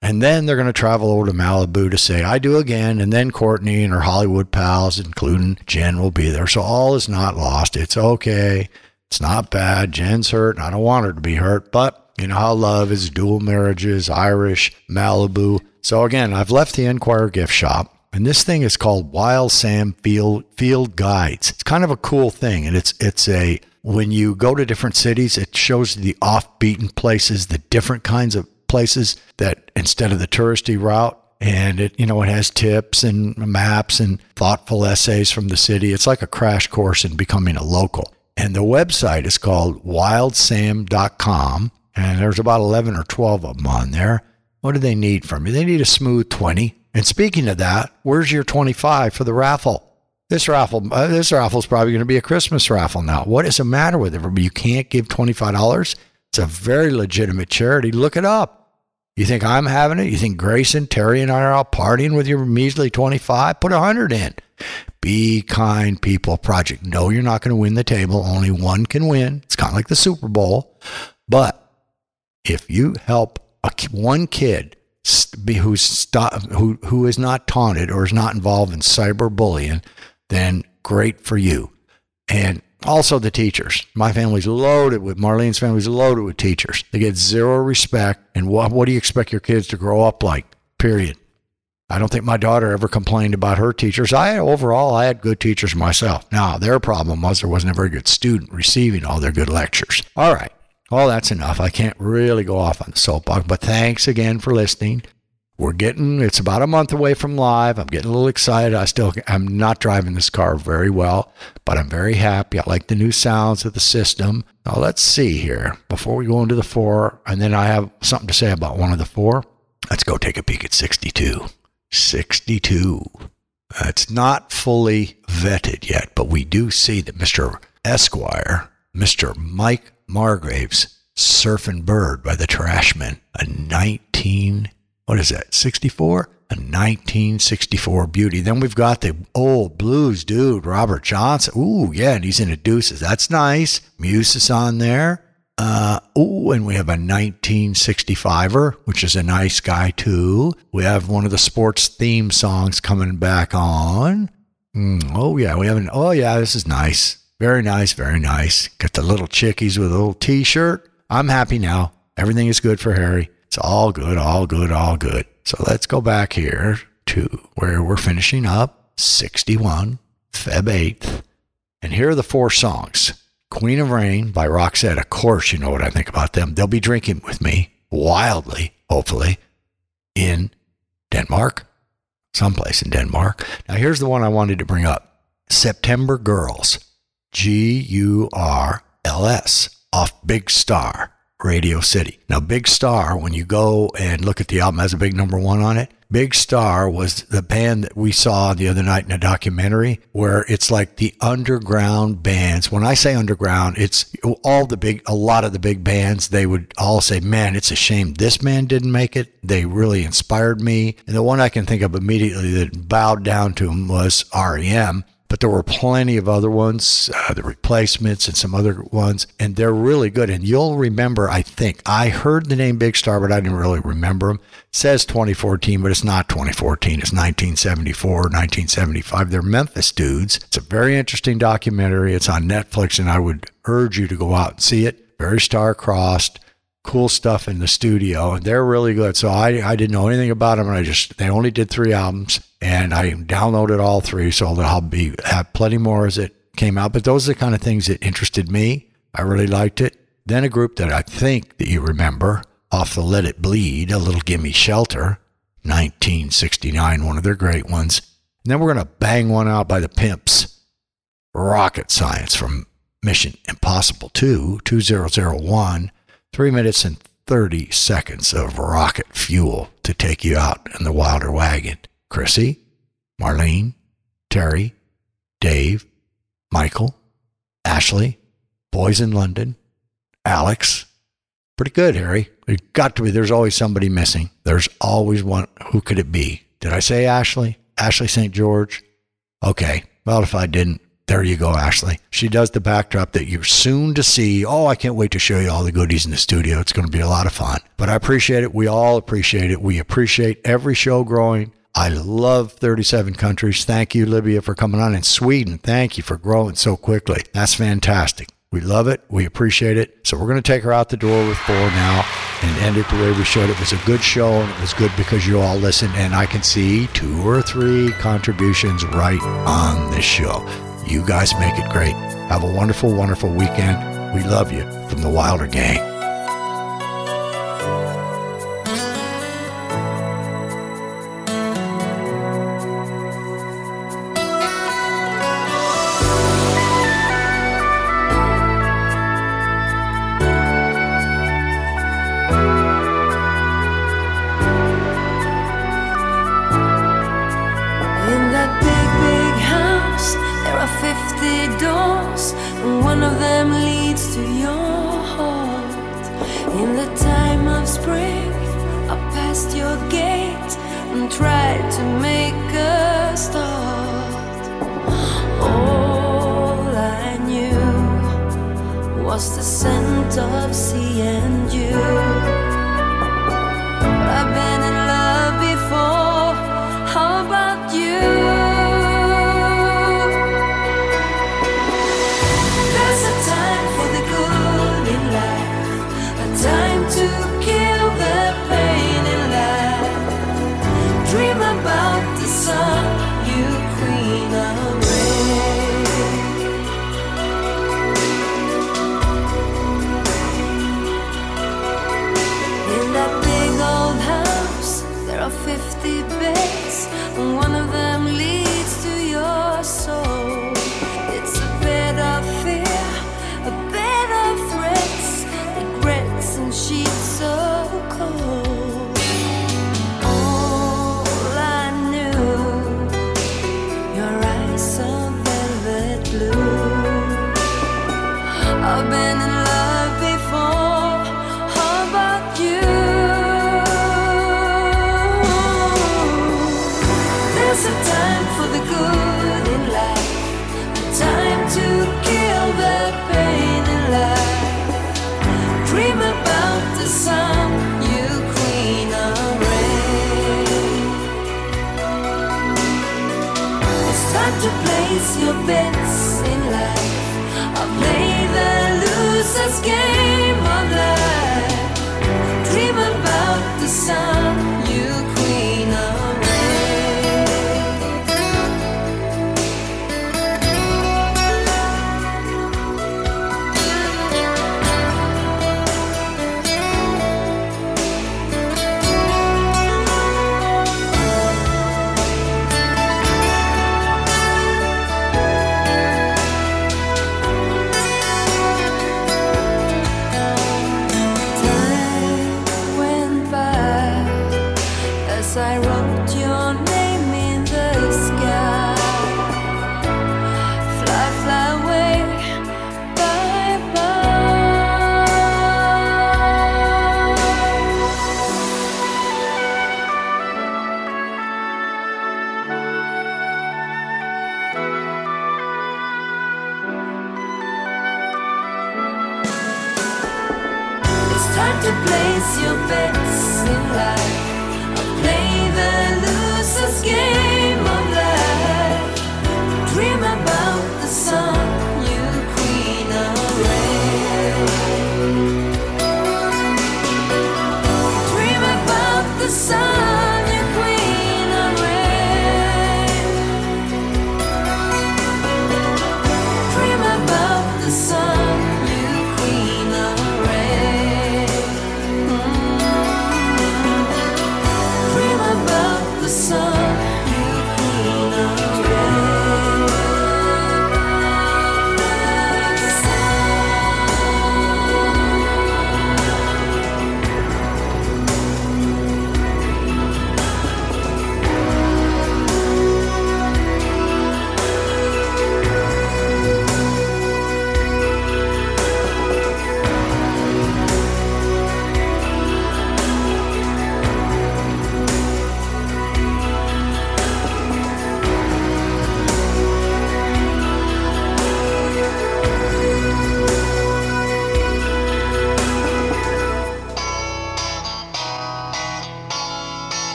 And then they're going to travel over to Malibu to say, I do again. And then Courtney and her Hollywood pals, including Jen, will be there. So all is not lost. It's okay. It's not bad. Jen's hurt. And I don't want her to be hurt. But you know how love is dual marriages, Irish, Malibu. So again, I've left the Enquirer gift shop. And this thing is called Wild Sam Field Field Guides. It's kind of a cool thing, and it's it's a when you go to different cities, it shows the off-beaten places, the different kinds of places that instead of the touristy route, and it you know it has tips and maps and thoughtful essays from the city. It's like a crash course in becoming a local. And the website is called wildsam.com, and there's about 11 or 12 of them on there. What do they need from you? They need a smooth 20. And speaking of that, where's your 25 for the raffle? This raffle, uh, this raffle is probably going to be a Christmas raffle now. What is the matter with it? You can't give $25? It's a very legitimate charity. Look it up. You think I'm having it? You think Grayson, Terry, and I are out partying with your measly 25? Put 100 in. Be kind, people. Project. No, you're not going to win the table. Only one can win. It's kind of like the Super Bowl. But if you help a, one kid st- be- who's sto- who who is not taunted or is not involved in cyberbullying, then great for you. And also the teachers. My family's loaded with Marlene's family's loaded with teachers. They get zero respect. And what what do you expect your kids to grow up like? Period. I don't think my daughter ever complained about her teachers. I overall I had good teachers myself. Now their problem was there wasn't a very good student receiving all their good lectures. All right. Well, that's enough. I can't really go off on the soapbox, but thanks again for listening. We're getting it's about a month away from live. I'm getting a little excited. I still I'm not driving this car very well, but I'm very happy. I like the new sounds of the system. Now let's see here before we go into the four, and then I have something to say about one of the four. Let's go take a peek at 62. 62. It's not fully vetted yet, but we do see that Mr. Esquire, Mr. Mike Margraves, Surfing Bird by the Trashmen, a 19, what is that, 64? A 1964 beauty. Then we've got the old blues dude, Robert Johnson. Ooh, yeah, and he's in a deuces. That's nice. Muse is on there. Uh, ooh, and we have a 1965er, which is a nice guy too. We have one of the sports theme songs coming back on. Mm, oh yeah, we have an. Oh yeah, this is nice. Very nice, very nice. Got the little chickies with a little T-shirt. I'm happy now. Everything is good for Harry. It's all good, all good, all good. So let's go back here to where we're finishing up 61, Feb 8th. And here are the four songs Queen of Rain by Roxette. Of course, you know what I think about them. They'll be drinking with me wildly, hopefully, in Denmark, someplace in Denmark. Now, here's the one I wanted to bring up September Girls, G U R L S, off Big Star, Radio City. Now, Big Star, when you go and look at the album, has a big number one on it. Big Star was the band that we saw the other night in a documentary where it's like the underground bands. When I say underground, it's all the big, a lot of the big bands, they would all say, man, it's a shame this man didn't make it. They really inspired me. And the one I can think of immediately that bowed down to him was REM but there were plenty of other ones, uh, the replacements and some other ones, and they're really good. And you'll remember, I think, I heard the name Big Star, but I didn't really remember them. It says 2014, but it's not 2014. It's 1974, 1975. They're Memphis dudes. It's a very interesting documentary. It's on Netflix, and I would urge you to go out and see it. Very star-crossed cool stuff in the studio and they're really good so I, I didn't know anything about them and i just they only did three albums and i downloaded all three so i'll be have plenty more as it came out. But those are the kind of things that interested me. I really liked it. Then a group that i think that you remember off the let it bleed a little gimme shelter 1969 one of their great ones. And then we're to bang one out by the pimps rocket science from mission impossible 2 2001 three minutes and 30 seconds of rocket fuel to take you out in the Wilder wagon. Chrissy, Marlene, Terry, Dave, Michael, Ashley, boys in London, Alex. Pretty good, Harry. There's got to be, there's always somebody missing. There's always one. Who could it be? Did I say Ashley? Ashley St. George? Okay. Well, if I didn't, there you go, Ashley. She does the backdrop that you're soon to see. Oh, I can't wait to show you all the goodies in the studio. It's going to be a lot of fun. But I appreciate it. We all appreciate it. We appreciate every show growing. I love 37 countries. Thank you, Libya, for coming on. And Sweden, thank you for growing so quickly. That's fantastic. We love it. We appreciate it. So we're going to take her out the door with four now and end it the way we showed. It was a good show, and it was good because you all listened. And I can see two or three contributions right on this show. You guys make it great. Have a wonderful, wonderful weekend. We love you from the Wilder Gang. Tried to make a start. All I knew was the scent of sea and you. your I wrote your name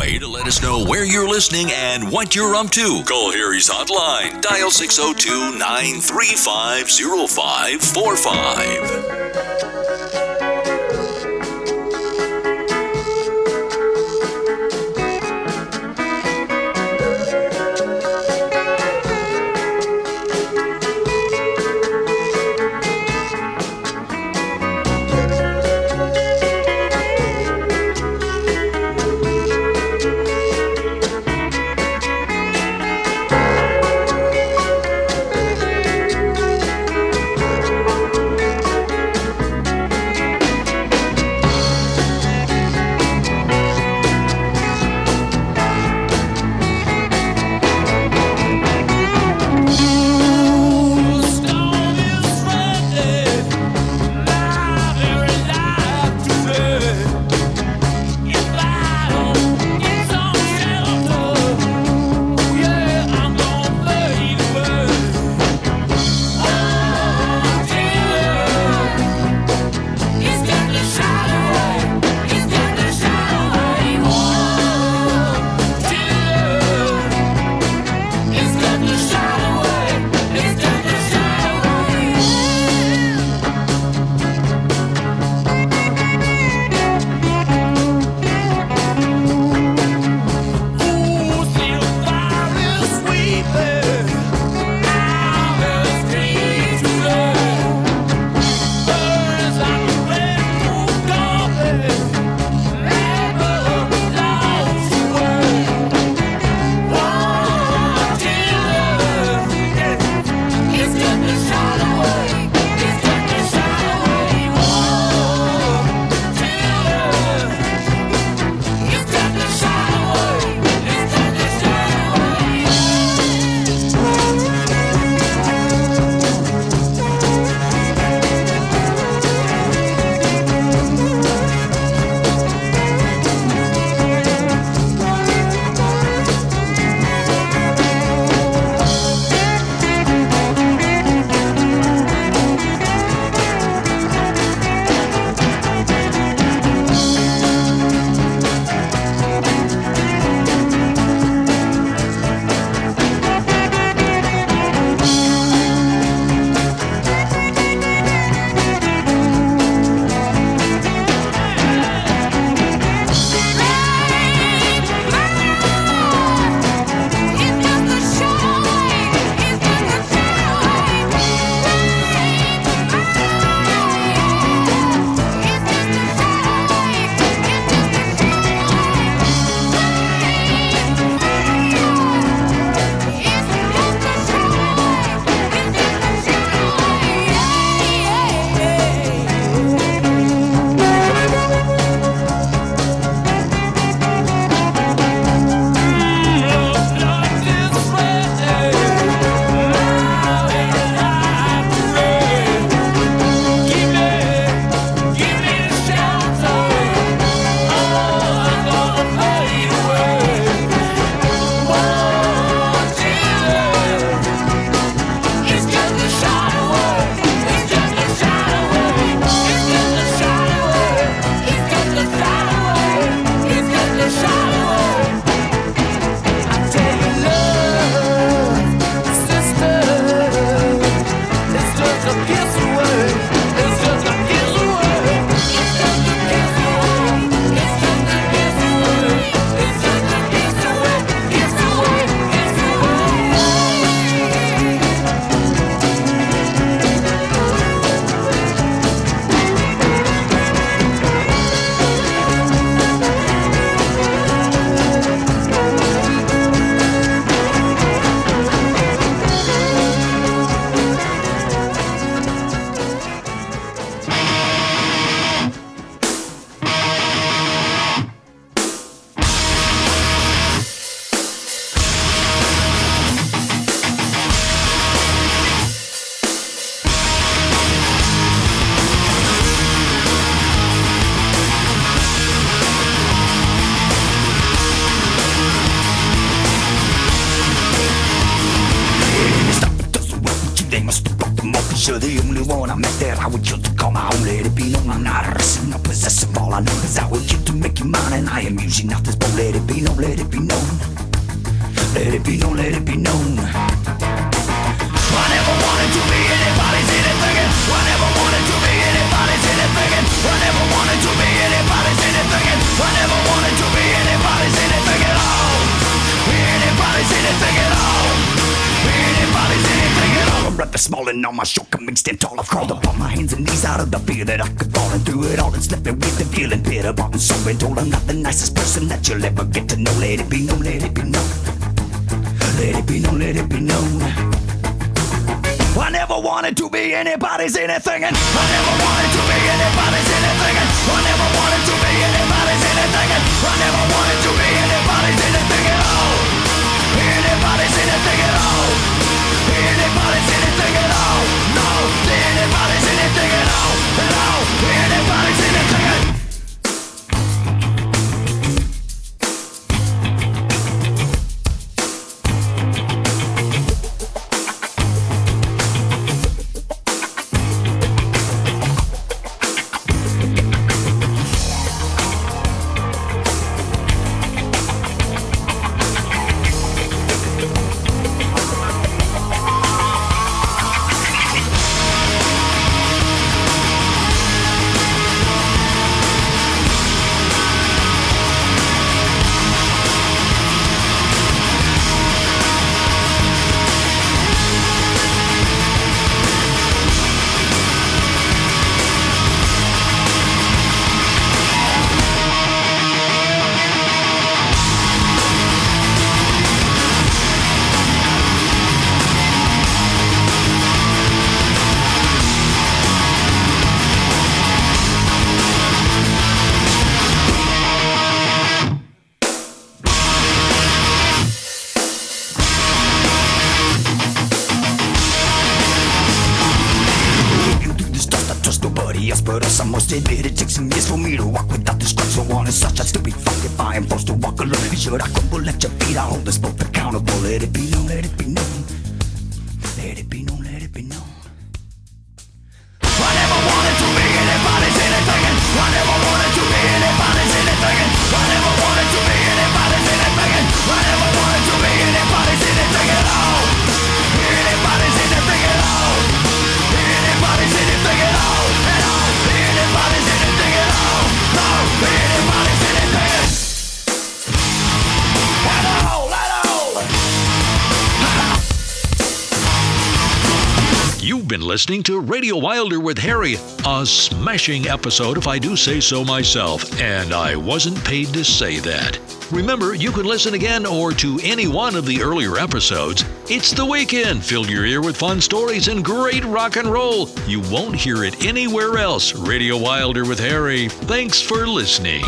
way to let us know where you're listening and what you're up to. Call Harry's hotline. Dial 602 935 0545. Through it all and slipping with the feeling bitter, bought and so been told I'm not the nicest person that you'll ever get to know. Let it be known, let it be known. Let it be known, let it be known. I never wanted to be anybody's anything, and I never wanted to be anybody's anything, and I never wanted to be anybody's anything, and I never wanted to be anybody's anything at all. Anybody's anything at all. Anybody's anything at all. No, anybody's anything at all. At all. Listening to Radio Wilder with Harry, a smashing episode, if I do say so myself, and I wasn't paid to say that. Remember, you can listen again or to any one of the earlier episodes. It's the weekend. Fill your ear with fun stories and great rock and roll. You won't hear it anywhere else. Radio Wilder with Harry. Thanks for listening.